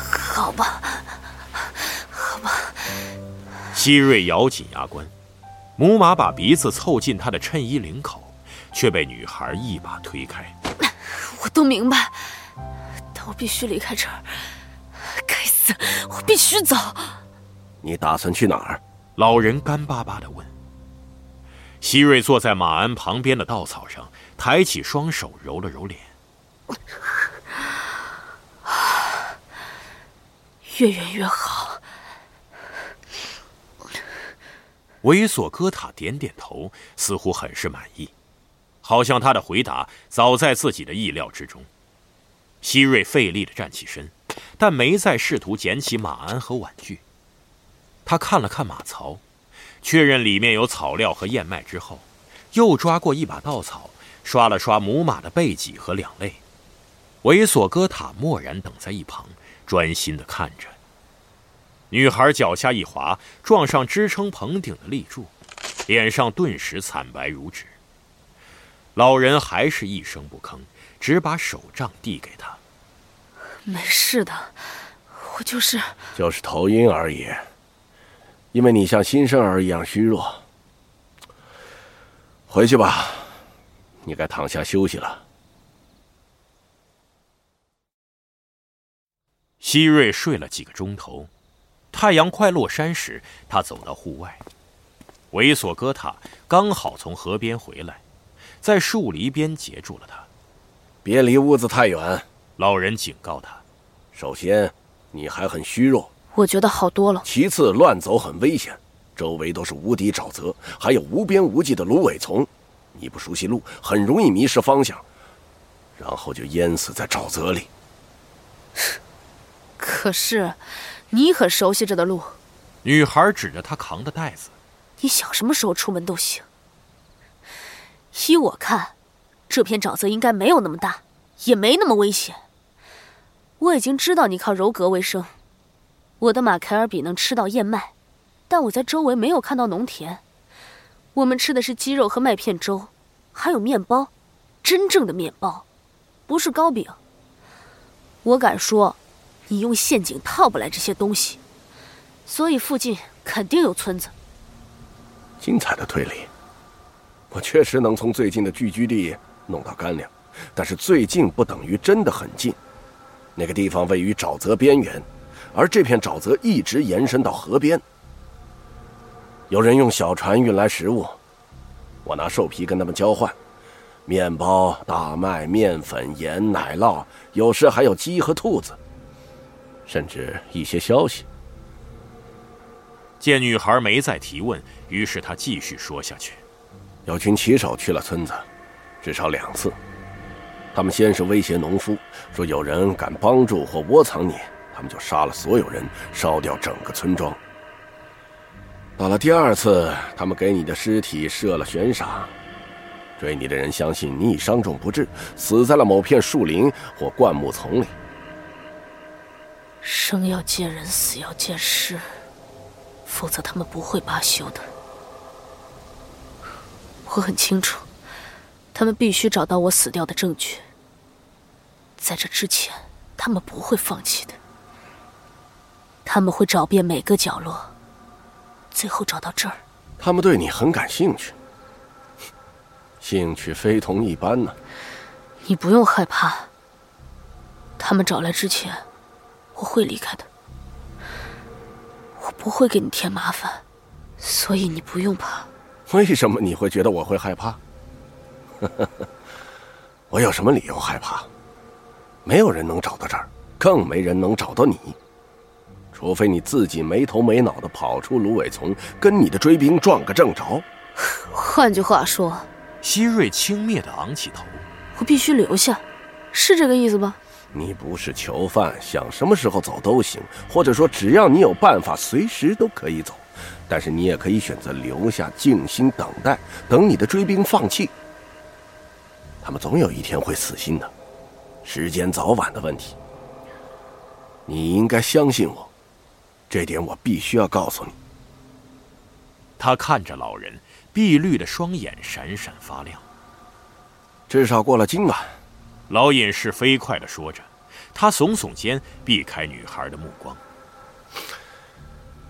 好吧，好吧。希瑞咬紧牙关，母马把鼻子凑近他的衬衣领口，却被女孩一把推开。我都明白，但我必须离开这儿。该死，我必须走。你打算去哪儿？老人干巴巴的问。希瑞坐在马鞍旁边的稻草上，抬起双手揉了揉脸。越远越好。猥琐哥塔点点头，似乎很是满意，好像他的回答早在自己的意料之中。希瑞费力的站起身，但没再试图捡起马鞍和碗具。他看了看马槽，确认里面有草料和燕麦之后，又抓过一把稻草，刷了刷母马的背脊和两肋。猥琐哥塔默然等在一旁，专心的看着。女孩脚下一滑，撞上支撑棚顶的立柱，脸上顿时惨白如纸。老人还是一声不吭，只把手杖递给他。没事的，我就是就是头晕而已。因为你像新生儿一样虚弱。回去吧，你该躺下休息了。希瑞睡了几个钟头。太阳快落山时，他走到户外。猥琐哥塔刚好从河边回来，在树篱边截住了他。别离屋子太远，老人警告他。首先，你还很虚弱，我觉得好多了。其次，乱走很危险，周围都是无底沼泽，还有无边无际的芦苇丛，你不熟悉路，很容易迷失方向，然后就淹死在沼泽里。可是。你很熟悉这的路，女孩指着她扛的袋子。你想什么时候出门都行。依我看，这片沼泽应该没有那么大，也没那么危险。我已经知道你靠柔格为生，我的马凯尔比能吃到燕麦，但我在周围没有看到农田。我们吃的是鸡肉和麦片粥，还有面包，真正的面包，不是糕饼。我敢说。你用陷阱套不来这些东西，所以附近肯定有村子。精彩的推理，我确实能从最近的聚居地弄到干粮，但是最近不等于真的很近。那个地方位于沼泽边缘，而这片沼泽一直延伸到河边。有人用小船运来食物，我拿兽皮跟他们交换，面包、大麦、面粉、盐、奶酪，有时还有鸡和兔子。甚至一些消息。见女孩没再提问，于是他继续说下去：“有群骑手去了村子，至少两次。他们先是威胁农夫，说有人敢帮助或窝藏你，他们就杀了所有人，烧掉整个村庄。到了第二次，他们给你的尸体设了悬赏，追你的人相信你已伤重不治，死在了某片树林或灌木丛里。”生要见人，死要见尸，否则他们不会罢休的。我很清楚，他们必须找到我死掉的证据。在这之前，他们不会放弃的。他们会找遍每个角落，最后找到这儿。他们对你很感兴趣，兴趣非同一般呢。你不用害怕。他们找来之前。我会离开的，我不会给你添麻烦，所以你不用怕。为什么你会觉得我会害怕？我有什么理由害怕？没有人能找到这儿，更没人能找到你，除非你自己没头没脑的跑出芦苇丛，跟你的追兵撞个正着。换句话说，希瑞轻蔑的昂起头，我必须留下，是这个意思吧？你不是囚犯，想什么时候走都行，或者说只要你有办法，随时都可以走。但是你也可以选择留下，静心等待，等你的追兵放弃。他们总有一天会死心的，时间早晚的问题。你应该相信我，这点我必须要告诉你。他看着老人，碧绿的双眼闪闪发亮。至少过了今晚。老隐士飞快的说着，他耸耸肩，避开女孩的目光。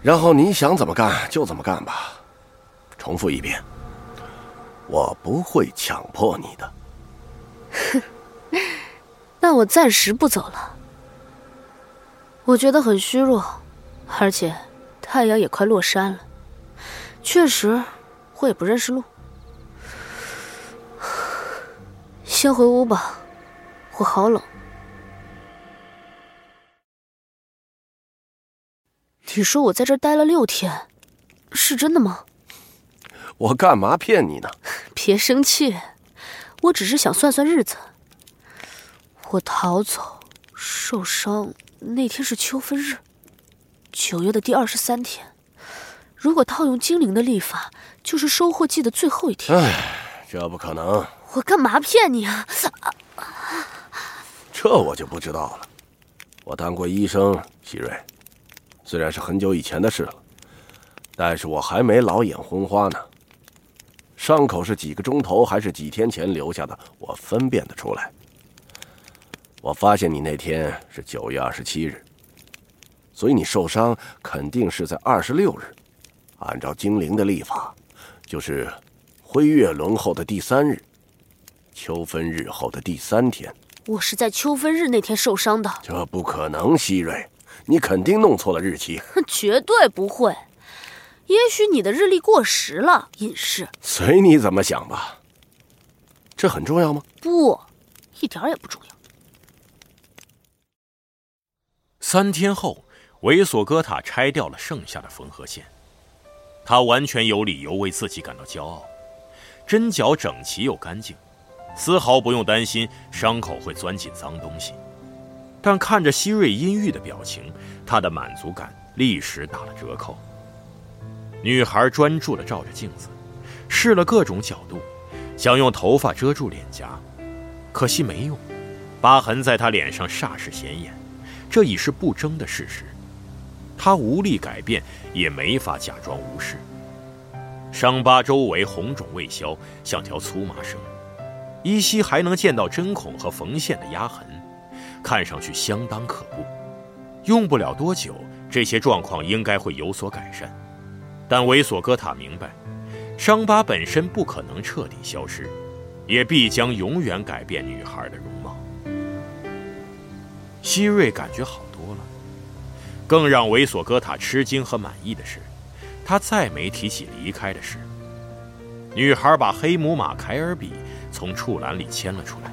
然后你想怎么干就怎么干吧，重复一遍，我不会强迫你的。哼，那我暂时不走了。我觉得很虚弱，而且太阳也快落山了。确实，我也不认识路。先回屋吧，我好冷。你说我在这待了六天，是真的吗？我干嘛骗你呢？别生气，我只是想算算日子。我逃走、受伤那天是秋分日，九月的第二十三天。如果套用精灵的历法，就是收获季的最后一天。唉，这不可能。我干嘛骗你啊？这我就不知道了。我当过医生，希瑞。虽然是很久以前的事了，但是我还没老眼昏花呢。伤口是几个钟头还是几天前留下的，我分辨得出来。我发现你那天是九月二十七日，所以你受伤肯定是在二十六日。按照精灵的历法，就是辉月轮后的第三日，秋分日后的第三天。我是在秋分日那天受伤的。这不可能，希瑞。你肯定弄错了日期，绝对不会。也许你的日历过时了，隐士。随你怎么想吧。这很重要吗？不，一点也不重要。三天后，维索哥塔拆掉了剩下的缝合线，他完全有理由为自己感到骄傲。针脚整齐又干净，丝毫不用担心伤口会钻进脏东西。但看着希瑞阴郁的表情，他的满足感立时打了折扣。女孩专注地照着镜子，试了各种角度，想用头发遮住脸颊，可惜没用。疤痕在她脸上煞是显眼，这已是不争的事实。他无力改变，也没法假装无视。伤疤周围红肿未消，像条粗麻绳，依稀还能见到针孔和缝线的压痕。看上去相当可怖，用不了多久，这些状况应该会有所改善。但维索哥塔明白，伤疤本身不可能彻底消失，也必将永远改变女孩的容。希瑞感觉好多了，更让维索哥塔吃惊和满意的是，他再没提起离开的事。女孩把黑母马凯尔比从畜栏里牵了出来，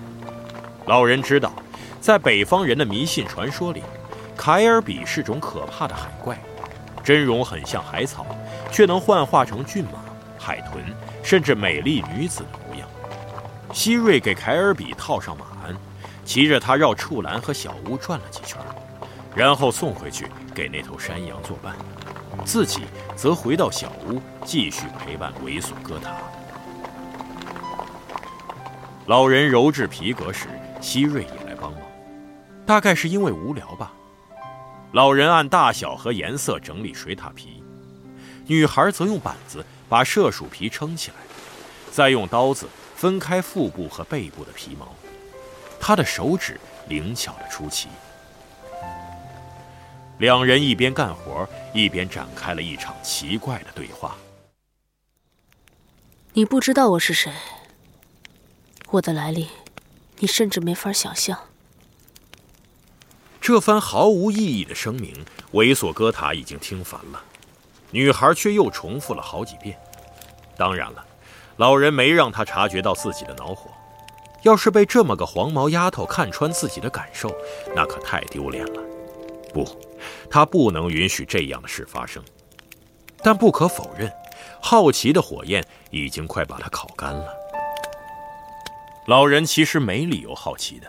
老人知道。在北方人的迷信传说里，凯尔比是种可怕的海怪，真容很像海草，却能幻化成骏马、海豚，甚至美丽女子的模样。希瑞给凯尔比套上马，骑着它绕畜栏和小屋转了几圈，然后送回去给那头山羊作伴，自己则回到小屋继续陪伴猥琐哥塔。老人揉制皮革时，希瑞也来帮忙。大概是因为无聊吧，老人按大小和颜色整理水獭皮，女孩则用板子把麝鼠皮撑起来，再用刀子分开腹部和背部的皮毛。她的手指灵巧的出奇。两人一边干活，一边展开了一场奇怪的对话。你不知道我是谁，我的来历，你甚至没法想象。这番毫无意义的声明，猥琐哥塔已经听烦了，女孩却又重复了好几遍。当然了，老人没让他察觉到自己的恼火。要是被这么个黄毛丫头看穿自己的感受，那可太丢脸了。不，他不能允许这样的事发生。但不可否认，好奇的火焰已经快把他烤干了。老人其实没理由好奇的。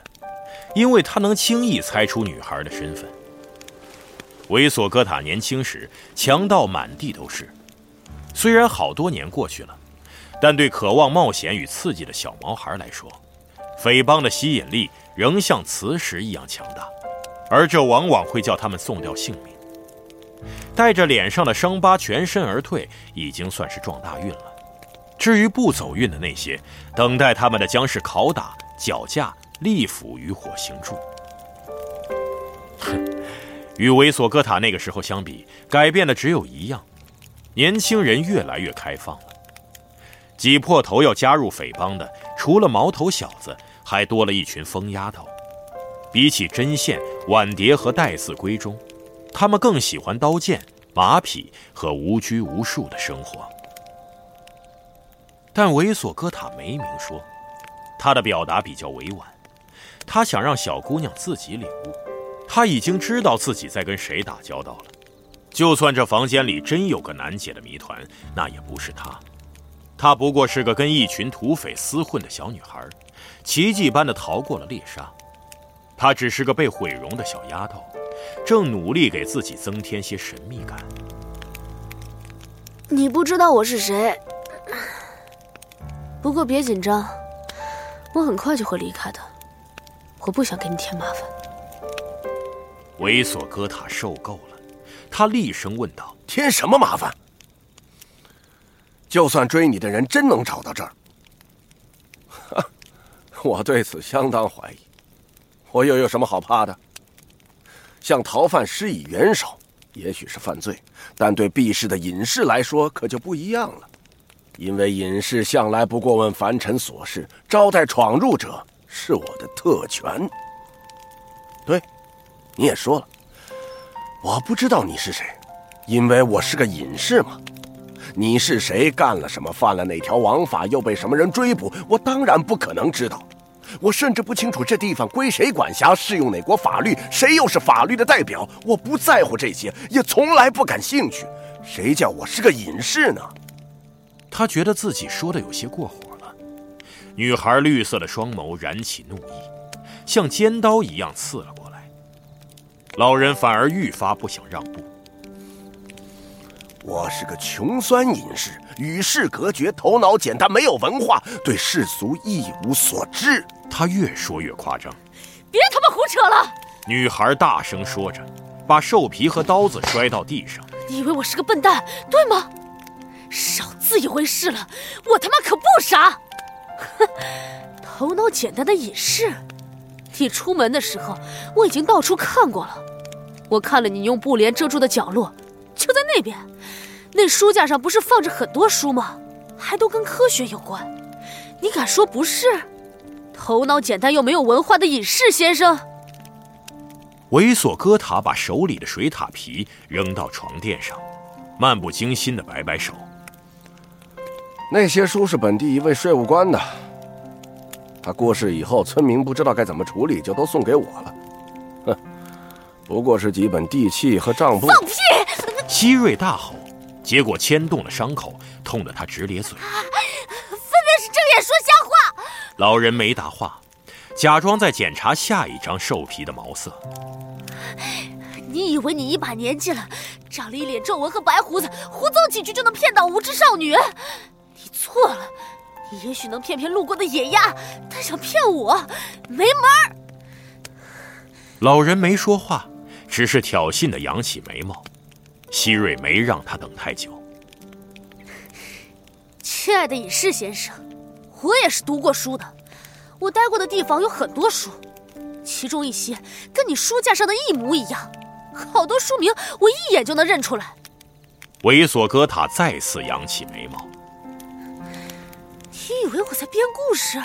因为他能轻易猜出女孩的身份。猥琐哥塔年轻时强盗满地都是，虽然好多年过去了，但对渴望冒险与刺激的小毛孩来说，匪帮的吸引力仍像磁石一样强大，而这往往会叫他们送掉性命。带着脸上的伤疤全身而退，已经算是撞大运了。至于不走运的那些，等待他们的将是拷打、绞架。利斧与火刑柱，与猥琐哥塔那个时候相比，改变的只有一样：年轻人越来越开放了，挤破头要加入匪帮的，除了毛头小子，还多了一群疯丫头。比起针线、碗碟和带字闺中，他们更喜欢刀剑、马匹和无拘无束的生活。但猥琐哥塔没明说，他的表达比较委婉，他想让小姑娘自己领悟。他已经知道自己在跟谁打交道了，就算这房间里真有个难解的谜团，那也不是他。他不过是个跟一群土匪厮混的小女孩，奇迹般的逃过了猎杀。她只是个被毁容的小丫头，正努力给自己增添些神秘感。你不知道我是谁，不过别紧张，我很快就会离开的。我不想给你添麻烦。猥琐哥塔受够了，他厉声问道：“添什么麻烦？”就算追你的人真能找到这儿，我对此相当怀疑。我又有什么好怕的？向逃犯施以援手，也许是犯罪，但对毕氏的隐士来说可就不一样了。因为隐士向来不过问凡尘琐事，招待闯入者是我的特权。对，你也说了，我不知道你是谁，因为我是个隐士嘛。你是谁？干了什么？犯了哪条王法？又被什么人追捕？我当然不可能知道。我甚至不清楚这地方归谁管辖，适用哪国法律，谁又是法律的代表。我不在乎这些，也从来不感兴趣。谁叫我是个隐士呢？他觉得自己说的有些过火了。女孩绿色的双眸燃起怒意，像尖刀一样刺了过来。老人反而愈发不想让步。我是个穷酸隐士，与世隔绝，头脑简单，没有文化，对世俗一无所知。他越说越夸张，别他妈胡扯了！女孩大声说着，把兽皮和刀子摔到地上。你以为我是个笨蛋，对吗？少自以为是了，我他妈可不傻。哼，头脑简单的隐士，你出门的时候我已经到处看过了。我看了你用布帘遮住的角落，就在那边。那书架上不是放着很多书吗？还都跟科学有关。你敢说不是？头脑简单又没有文化的隐士先生。猥琐哥塔把手里的水獭皮扔到床垫上，漫不经心的摆摆手。那些书是本地一位税务官的，他过世以后，村民不知道该怎么处理，就都送给我了。哼，不过是几本地契和账簿。放屁！希瑞大吼。结果牵动了伤口，痛得他直咧嘴。分明是睁眼说瞎话。老人没答话，假装在检查下一张兽皮的毛色。你以为你一把年纪了，长了一脸皱纹和白胡子，胡诌几句就能骗到无知少女？你错了，你也许能骗骗路过的野鸭，但想骗我，没门儿。老人没说话，只是挑衅的扬起眉毛。希瑞没让他等太久。亲爱的隐士先生，我也是读过书的，我待过的地方有很多书，其中一些跟你书架上的一模一样，好多书名我一眼就能认出来。维索哥塔再次扬起眉毛。你以为我在编故事？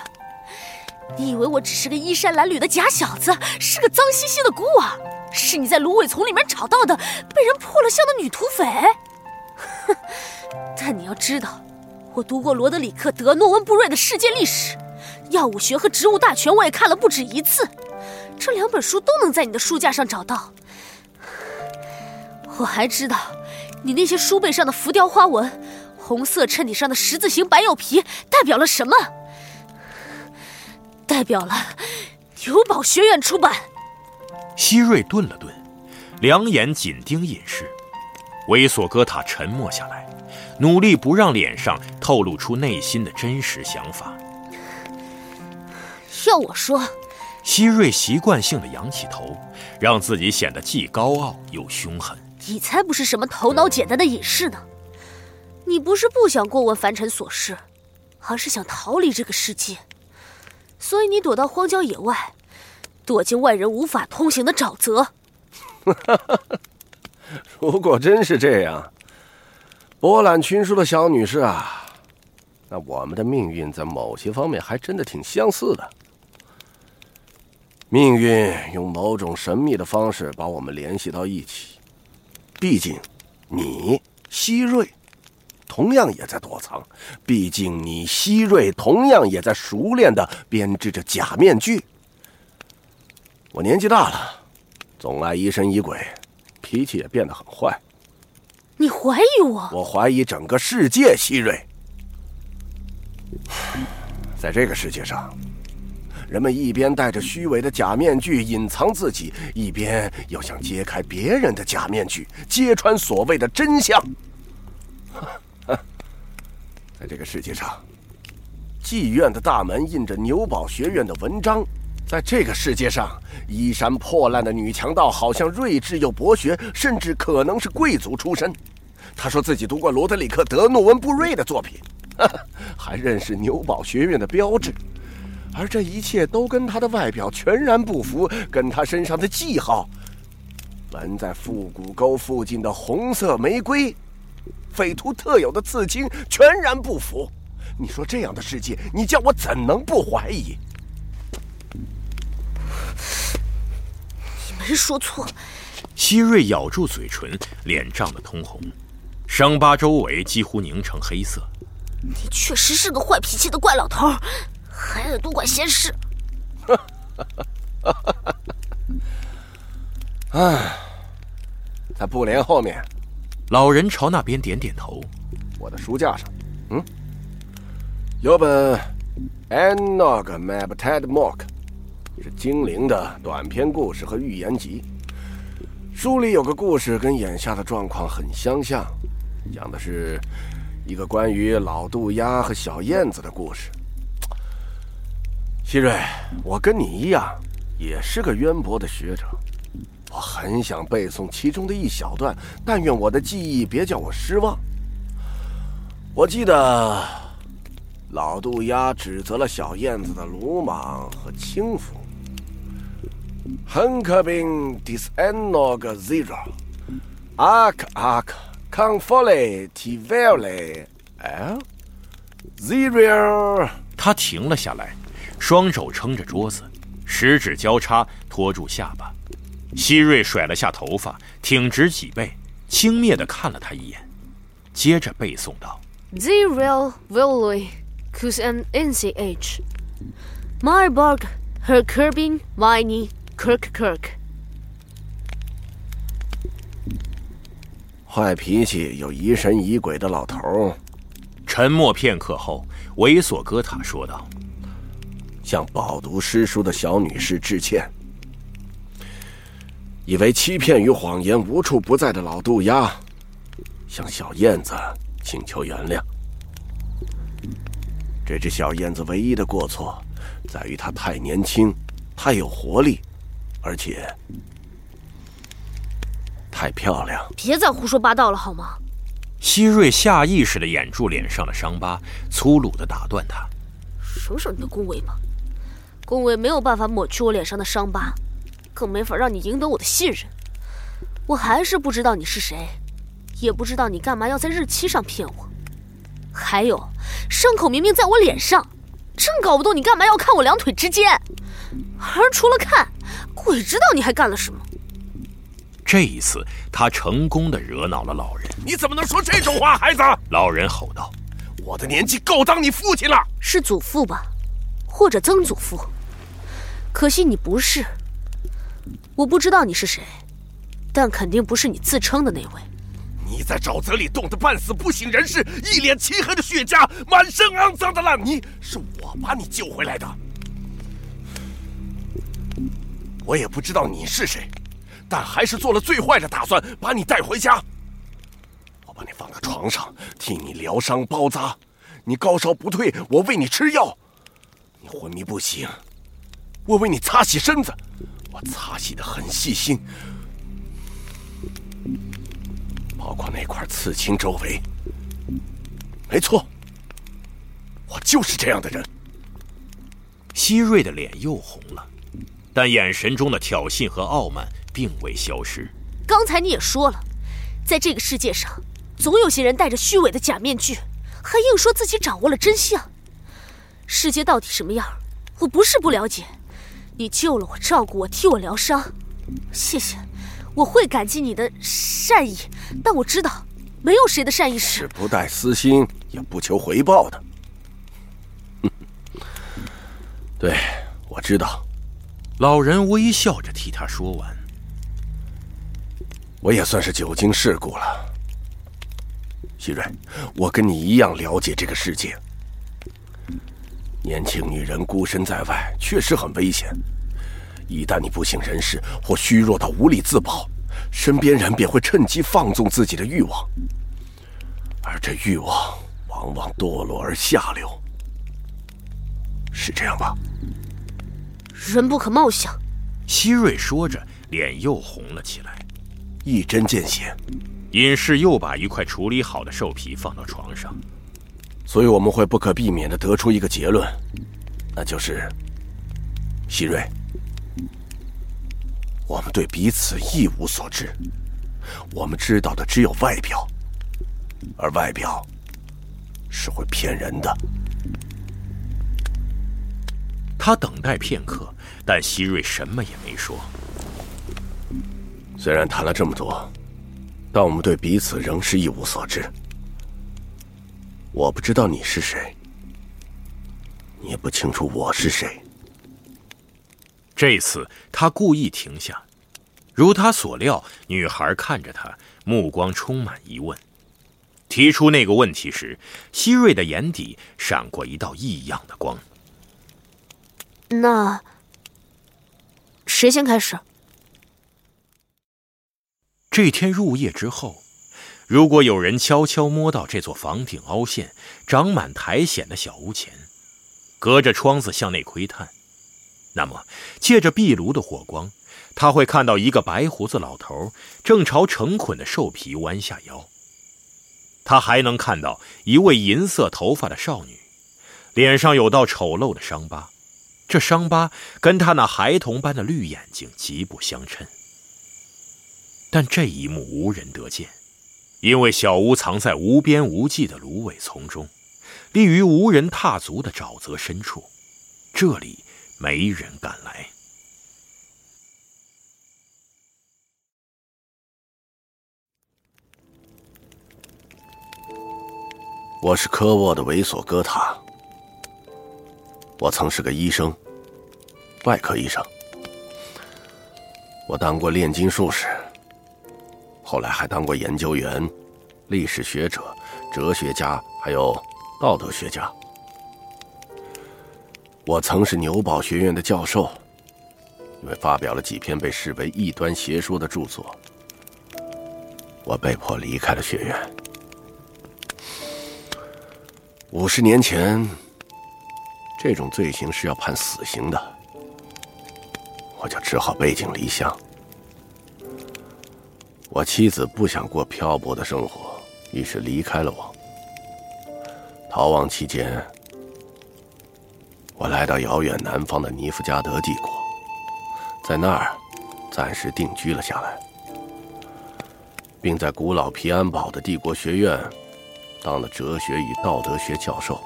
你以为我只是个衣衫褴褛的假小子，是个脏兮兮的孤儿？是你在芦苇丛里面找到的被人破了相的女土匪，哼！但你要知道，我读过罗德里克·德诺温布瑞的世界历史，药物学和植物大全我也看了不止一次，这两本书都能在你的书架上找到。我还知道，你那些书背上的浮雕花纹，红色衬底上的十字形白釉皮代表了什么？代表了牛宝学院出版。希瑞顿了顿，两眼紧盯隐士。维索哥塔沉默下来，努力不让脸上透露出内心的真实想法。要我说，希瑞习惯性的仰起头，让自己显得既高傲又凶狠。你才不是什么头脑简单的隐士呢！你不是不想过问凡尘琐事，而是想逃离这个世界，所以你躲到荒郊野外。躲进外人无法通行的沼泽。如果真是这样，博览群书的小女士啊，那我们的命运在某些方面还真的挺相似的。命运用某种神秘的方式把我们联系到一起。毕竟，你希瑞，同样也在躲藏；毕竟你希瑞，同样也在熟练的编织着假面具。我年纪大了，总爱疑神疑鬼，脾气也变得很坏。你怀疑我？我怀疑整个世界，希瑞。在这个世界上，人们一边戴着虚伪的假面具隐藏自己，一边又想揭开别人的假面具，揭穿所谓的真相。在这个世界上，妓院的大门印着牛堡学院的文章。在这个世界上，衣衫破烂的女强盗好像睿智又博学，甚至可能是贵族出身。她说自己读过罗德里克·德诺温·布瑞的作品，还认识牛堡学院的标志。而这一切都跟她的外表全然不符，跟她身上的记号——纹在腹股沟附近的红色玫瑰、匪徒特有的刺青——全然不符。你说这样的世界，你叫我怎能不怀疑？没说错，希瑞咬住嘴唇，脸涨得通红，伤疤周围几乎凝成黑色。你确实是个坏脾气的怪老头，还爱多管闲事。哎，在布帘后面，老人朝那边点点头。我的书架上，嗯，有本《Anog Mab Ted》。是精灵的短篇故事和寓言集。书里有个故事跟眼下的状况很相像，讲的是一个关于老渡鸦和小燕子的故事。希瑞，我跟你一样，也是个渊博的学者，我很想背诵其中的一小段，但愿我的记忆别叫我失望。我记得老渡鸦指责了小燕子的鲁莽和轻浮。Hunkabin disanog zero, arc arc confole tivele, eh? Zero。他停了下来，双手撑着桌子，十指交叉托住下巴。希瑞甩了下头发，挺直脊背，轻蔑地看了他一眼，接着背诵道：Zero vele, cus an nch, Marburg, her curbing, viney. Kirk Kirk，坏脾气又疑神疑鬼的老头儿，沉默片刻后，猥琐哥塔说道：“向饱读诗书的小女士致歉。以为欺骗与谎言无处不在的老渡鸦，向小燕子请求原谅。这只小燕子唯一的过错，在于它太年轻，太有活力。”而且太漂亮，别再胡说八道了好吗？希瑞下意识的掩住脸上的伤疤，粗鲁的打断他：“省省你的恭维吧，恭维没有办法抹去我脸上的伤疤，更没法让你赢得我的信任。我还是不知道你是谁，也不知道你干嘛要在日期上骗我。还有，伤口明明在我脸上，真搞不懂你干嘛要看我两腿之间。而除了看。”鬼知道你还干了什么！这一次，他成功的惹恼了老人。你怎么能说这种话，孩子？老人吼道：“我的年纪够当你父亲了，是祖父吧，或者曾祖父？可惜你不是。我不知道你是谁，但肯定不是你自称的那位。你在沼泽里冻得半死不省人事，一脸漆黑的血痂，满身肮脏的烂泥，是我把你救回来的。”我也不知道你是谁，但还是做了最坏的打算，把你带回家。我把你放在床上，替你疗伤包扎。你高烧不退，我喂你吃药。你昏迷不醒，我为你擦洗身子。我擦洗的很细心，包括那块刺青周围。没错，我就是这样的人。希瑞的脸又红了。但眼神中的挑衅和傲慢并未消失。刚才你也说了，在这个世界上，总有些人戴着虚伪的假面具，还硬说自己掌握了真相。世界到底什么样，我不是不了解。你救了我，照顾我，替我疗伤，谢谢，我会感激你的善意。但我知道，没有谁的善意是不带私心也不求回报的。对，我知道。老人微笑着替他说完。我也算是久经世故了，希瑞，我跟你一样了解这个世界。年轻女人孤身在外，确实很危险。一旦你不省人事或虚弱到无力自保，身边人便会趁机放纵自己的欲望，而这欲望往往堕落而下流，是这样吧？人不可貌相。希瑞说着，脸又红了起来。一针见血。隐士又把一块处理好的兽皮放到床上，所以我们会不可避免的得出一个结论，那就是：希瑞，我们对彼此一无所知，我们知道的只有外表，而外表是会骗人的。他等待片刻，但希瑞什么也没说。虽然谈了这么多，但我们对彼此仍是一无所知。我不知道你是谁，你也不清楚我是谁。这次他故意停下，如他所料，女孩看着他，目光充满疑问。提出那个问题时，希瑞的眼底闪过一道异样的光。那谁先开始？这天入夜之后，如果有人悄悄摸到这座房顶凹陷、长满苔藓的小屋前，隔着窗子向内窥探，那么借着壁炉的火光，他会看到一个白胡子老头正朝成捆的兽皮弯下腰。他还能看到一位银色头发的少女，脸上有道丑陋的伤疤，这伤疤跟他那孩童般的绿眼睛极不相称。但这一幕无人得见，因为小屋藏在无边无际的芦苇丛中，立于无人踏足的沼泽深处，这里没人敢来。我是科沃的维索哥塔，我曾是个医生，外科医生，我当过炼金术士。后来还当过研究员、历史学者、哲学家，还有道德学家。我曾是牛堡学院的教授，因为发表了几篇被视为异端邪说的著作，我被迫离开了学院。五十年前，这种罪行是要判死刑的，我就只好背井离乡。我妻子不想过漂泊的生活，于是离开了我。逃亡期间，我来到遥远南方的尼夫加德帝国，在那儿暂时定居了下来，并在古老皮安堡的帝国学院当了哲学与道德学教授。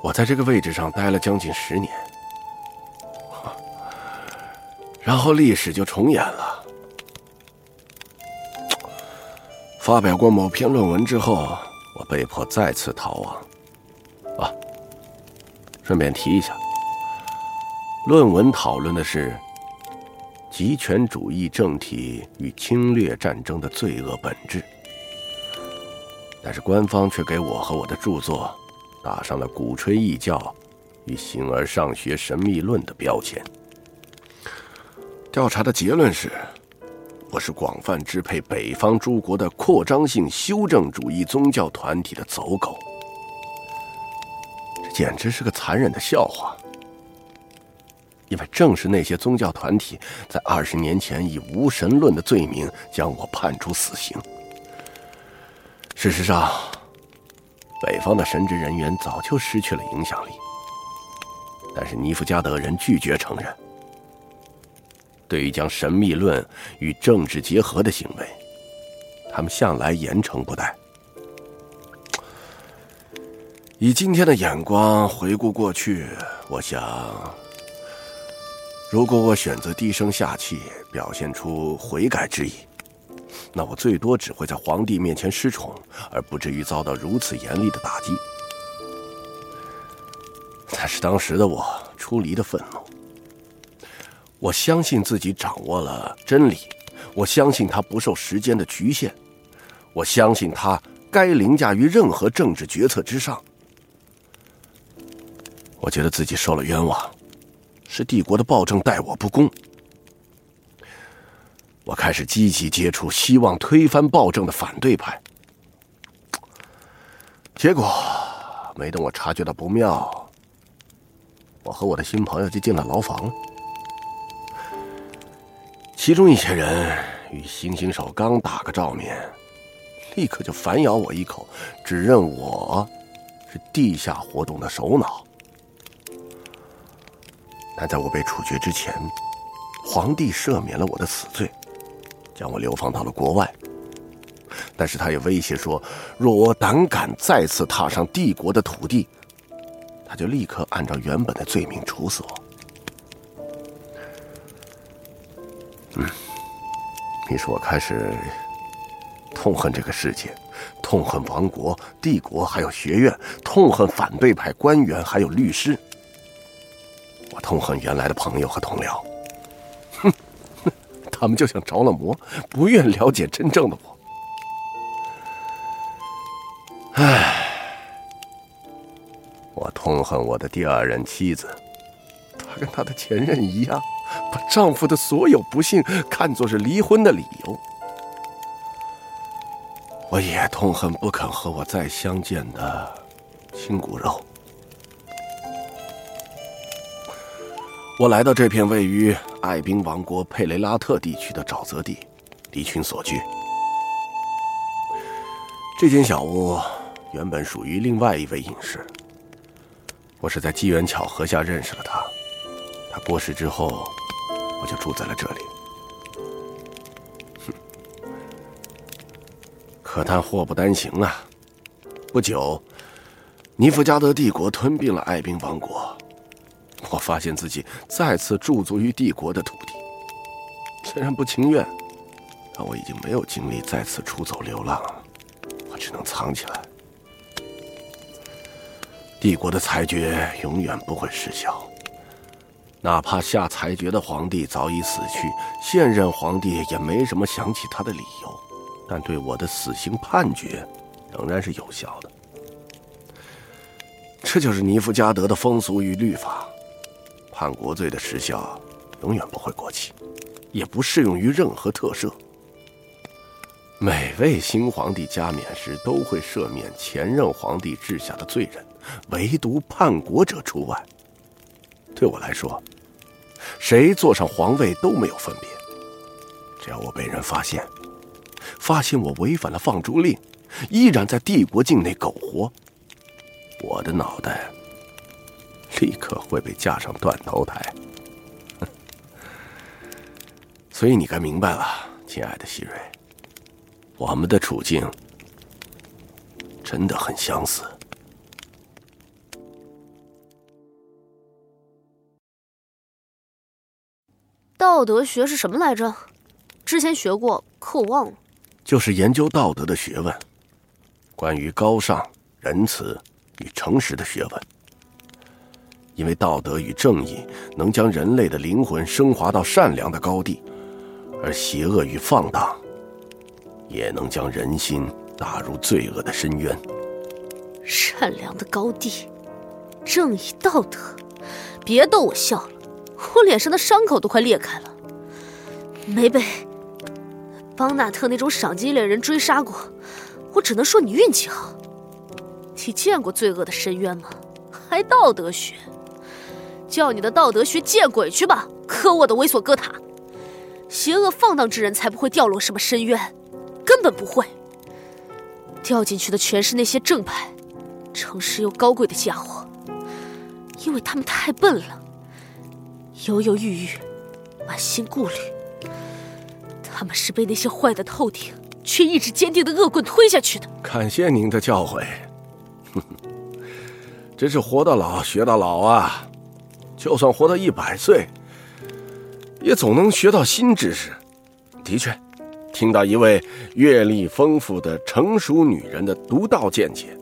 我在这个位置上待了将近十年，然后历史就重演了。发表过某篇论文之后，我被迫再次逃亡。啊，顺便提一下，论文讨论的是极权主义政体与侵略战争的罪恶本质，但是官方却给我和我的著作打上了鼓吹异教与形而上学神秘论的标签。调查的结论是。我是广泛支配北方诸国的扩张性修正主义宗教团体的走狗，这简直是个残忍的笑话。因为正是那些宗教团体在二十年前以无神论的罪名将我判处死刑。事实上，北方的神职人员早就失去了影响力，但是尼夫加德人拒绝承认。对于将神秘论与政治结合的行为，他们向来严惩不贷。以今天的眼光回顾过去，我想，如果我选择低声下气，表现出悔改之意，那我最多只会在皇帝面前失宠，而不至于遭到如此严厉的打击。但是当时的我出离的愤怒，我相信自己掌握了真理，我相信它不受时间的局限，我相信它该凌驾于任何政治决策之上。我觉得自己受了冤枉，是帝国的暴政待我不公。我开始积极接触希望推翻暴政的反对派，结果没等我察觉到不妙，我和我的新朋友就进了牢房。其中一些人与行刑手刚打个照面，立刻就反咬我一口，指认我是地下活动的首脑。但在我被处决之前，皇帝赦免了我的死罪，将我流放到了国外。但是他也威胁说，若我胆敢再次踏上帝国的土地，他就立刻按照原本的罪名处死我。嗯，你说我开始痛恨这个世界，痛恨王国、帝国，还有学院，痛恨反对派官员，还有律师。我痛恨原来的朋友和同僚，哼，他们就像着了魔，不愿了解真正的我。唉，我痛恨我的第二任妻子，她跟她的前任一样，把丈夫的所有不幸看作是离婚的理由。我也痛恨不肯和我再相见的亲骨肉。我来到这片位于艾宾王国佩雷拉特地区的沼泽地，离群所居。这间小屋原本属于另外一位隐士，我是在机缘巧合下认识了他。他过世之后，我就住在了这里。哼，可叹祸不单行啊！不久，尼弗加德帝国吞并了艾宾王国。我发现自己再次驻足于帝国的土地，虽然不情愿，但我已经没有精力再次出走流浪了，我只能藏起来。帝国的裁决永远不会失效，哪怕下裁决的皇帝早已死去，现任皇帝也没什么想起他的理由，但对我的死刑判决仍然是有效的。这就是尼夫加德的风俗与律法。叛国罪的时效永远不会过期，也不适用于任何特赦。每位新皇帝加冕时都会赦免前任皇帝治下的罪人，唯独叛国者除外。对我来说，谁坐上皇位都没有分别。只要我被人发现，发现我违反了放逐令，依然在帝国境内苟活，我的脑袋。立刻会被架上断头台，所以你该明白了，亲爱的希瑞，我们的处境真的很相似。道德学是什么来着？之前学过，可我忘了。就是研究道德的学问，关于高尚、仁慈与诚实的学问。因为道德与正义能将人类的灵魂升华到善良的高地，而邪恶与放荡也能将人心打入罪恶的深渊。善良的高地，正义道德，别逗我笑了，我脸上的伤口都快裂开了。没被邦纳特那种赏金猎人追杀过，我只能说你运气好。你见过罪恶的深渊吗？还道德学？叫你的道德学见鬼去吧！可恶的猥琐哥塔，邪恶放荡之人才不会掉落什么深渊，根本不会。掉进去的全是那些正派、诚实又高贵的家伙，因为他们太笨了，犹犹豫豫，满心顾虑。他们是被那些坏的透顶却意志坚定的恶棍推下去的。感谢您的教诲。真是活到老学到老啊！就算活到一百岁，也总能学到新知识。的确，听到一位阅历丰富的成熟女人的独到见解，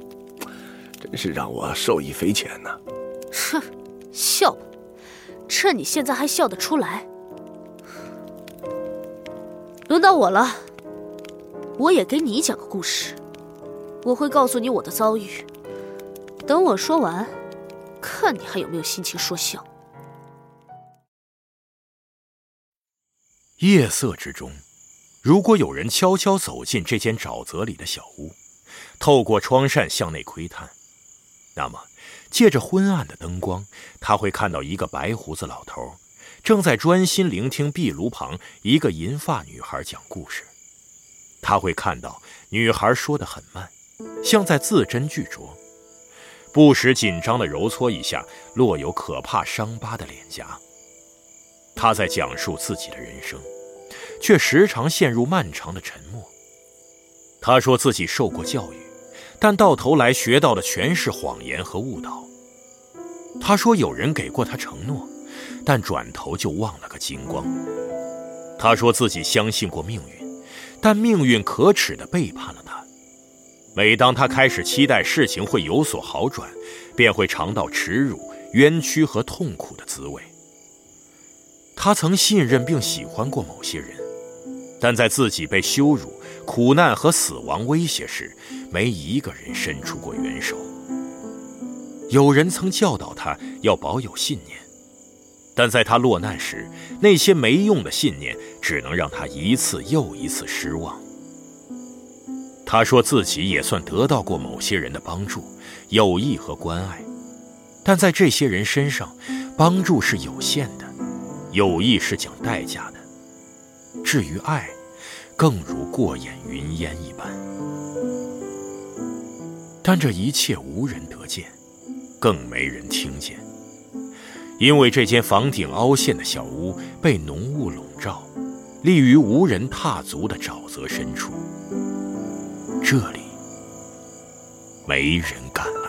真是让我受益匪浅呢。哼，笑吧，趁你现在还笑得出来。轮到我了，我也给你讲个故事。我会告诉你我的遭遇。等我说完，看你还有没有心情说笑。夜色之中，如果有人悄悄走进这间沼泽里的小屋，透过窗扇向内窥探，那么借着昏暗的灯光，他会看到一个白胡子老头，正在专心聆听壁炉旁一个银发女孩讲故事。他会看到女孩说的很慢，像在字斟句酌，不时紧张地揉搓一下落有可怕伤疤的脸颊。他在讲述自己的人生，却时常陷入漫长的沉默。他说自己受过教育，但到头来学到的全是谎言和误导。他说有人给过他承诺，但转头就忘了个精光。他说自己相信过命运，但命运可耻地背叛了他。每当他开始期待事情会有所好转，便会尝到耻辱、冤屈和痛苦的滋味。他曾信任并喜欢过某些人，但在自己被羞辱、苦难和死亡威胁时，没一个人伸出过援手。有人曾教导他要保有信念，但在他落难时，那些没用的信念只能让他一次又一次失望。他说自己也算得到过某些人的帮助、友谊和关爱，但在这些人身上，帮助是有限的。友谊是讲代价的，至于爱，更如过眼云烟一般。但这一切无人得见，更没人听见，因为这间房顶凹陷的小屋被浓雾笼罩，立于无人踏足的沼泽深处。这里，没人敢来。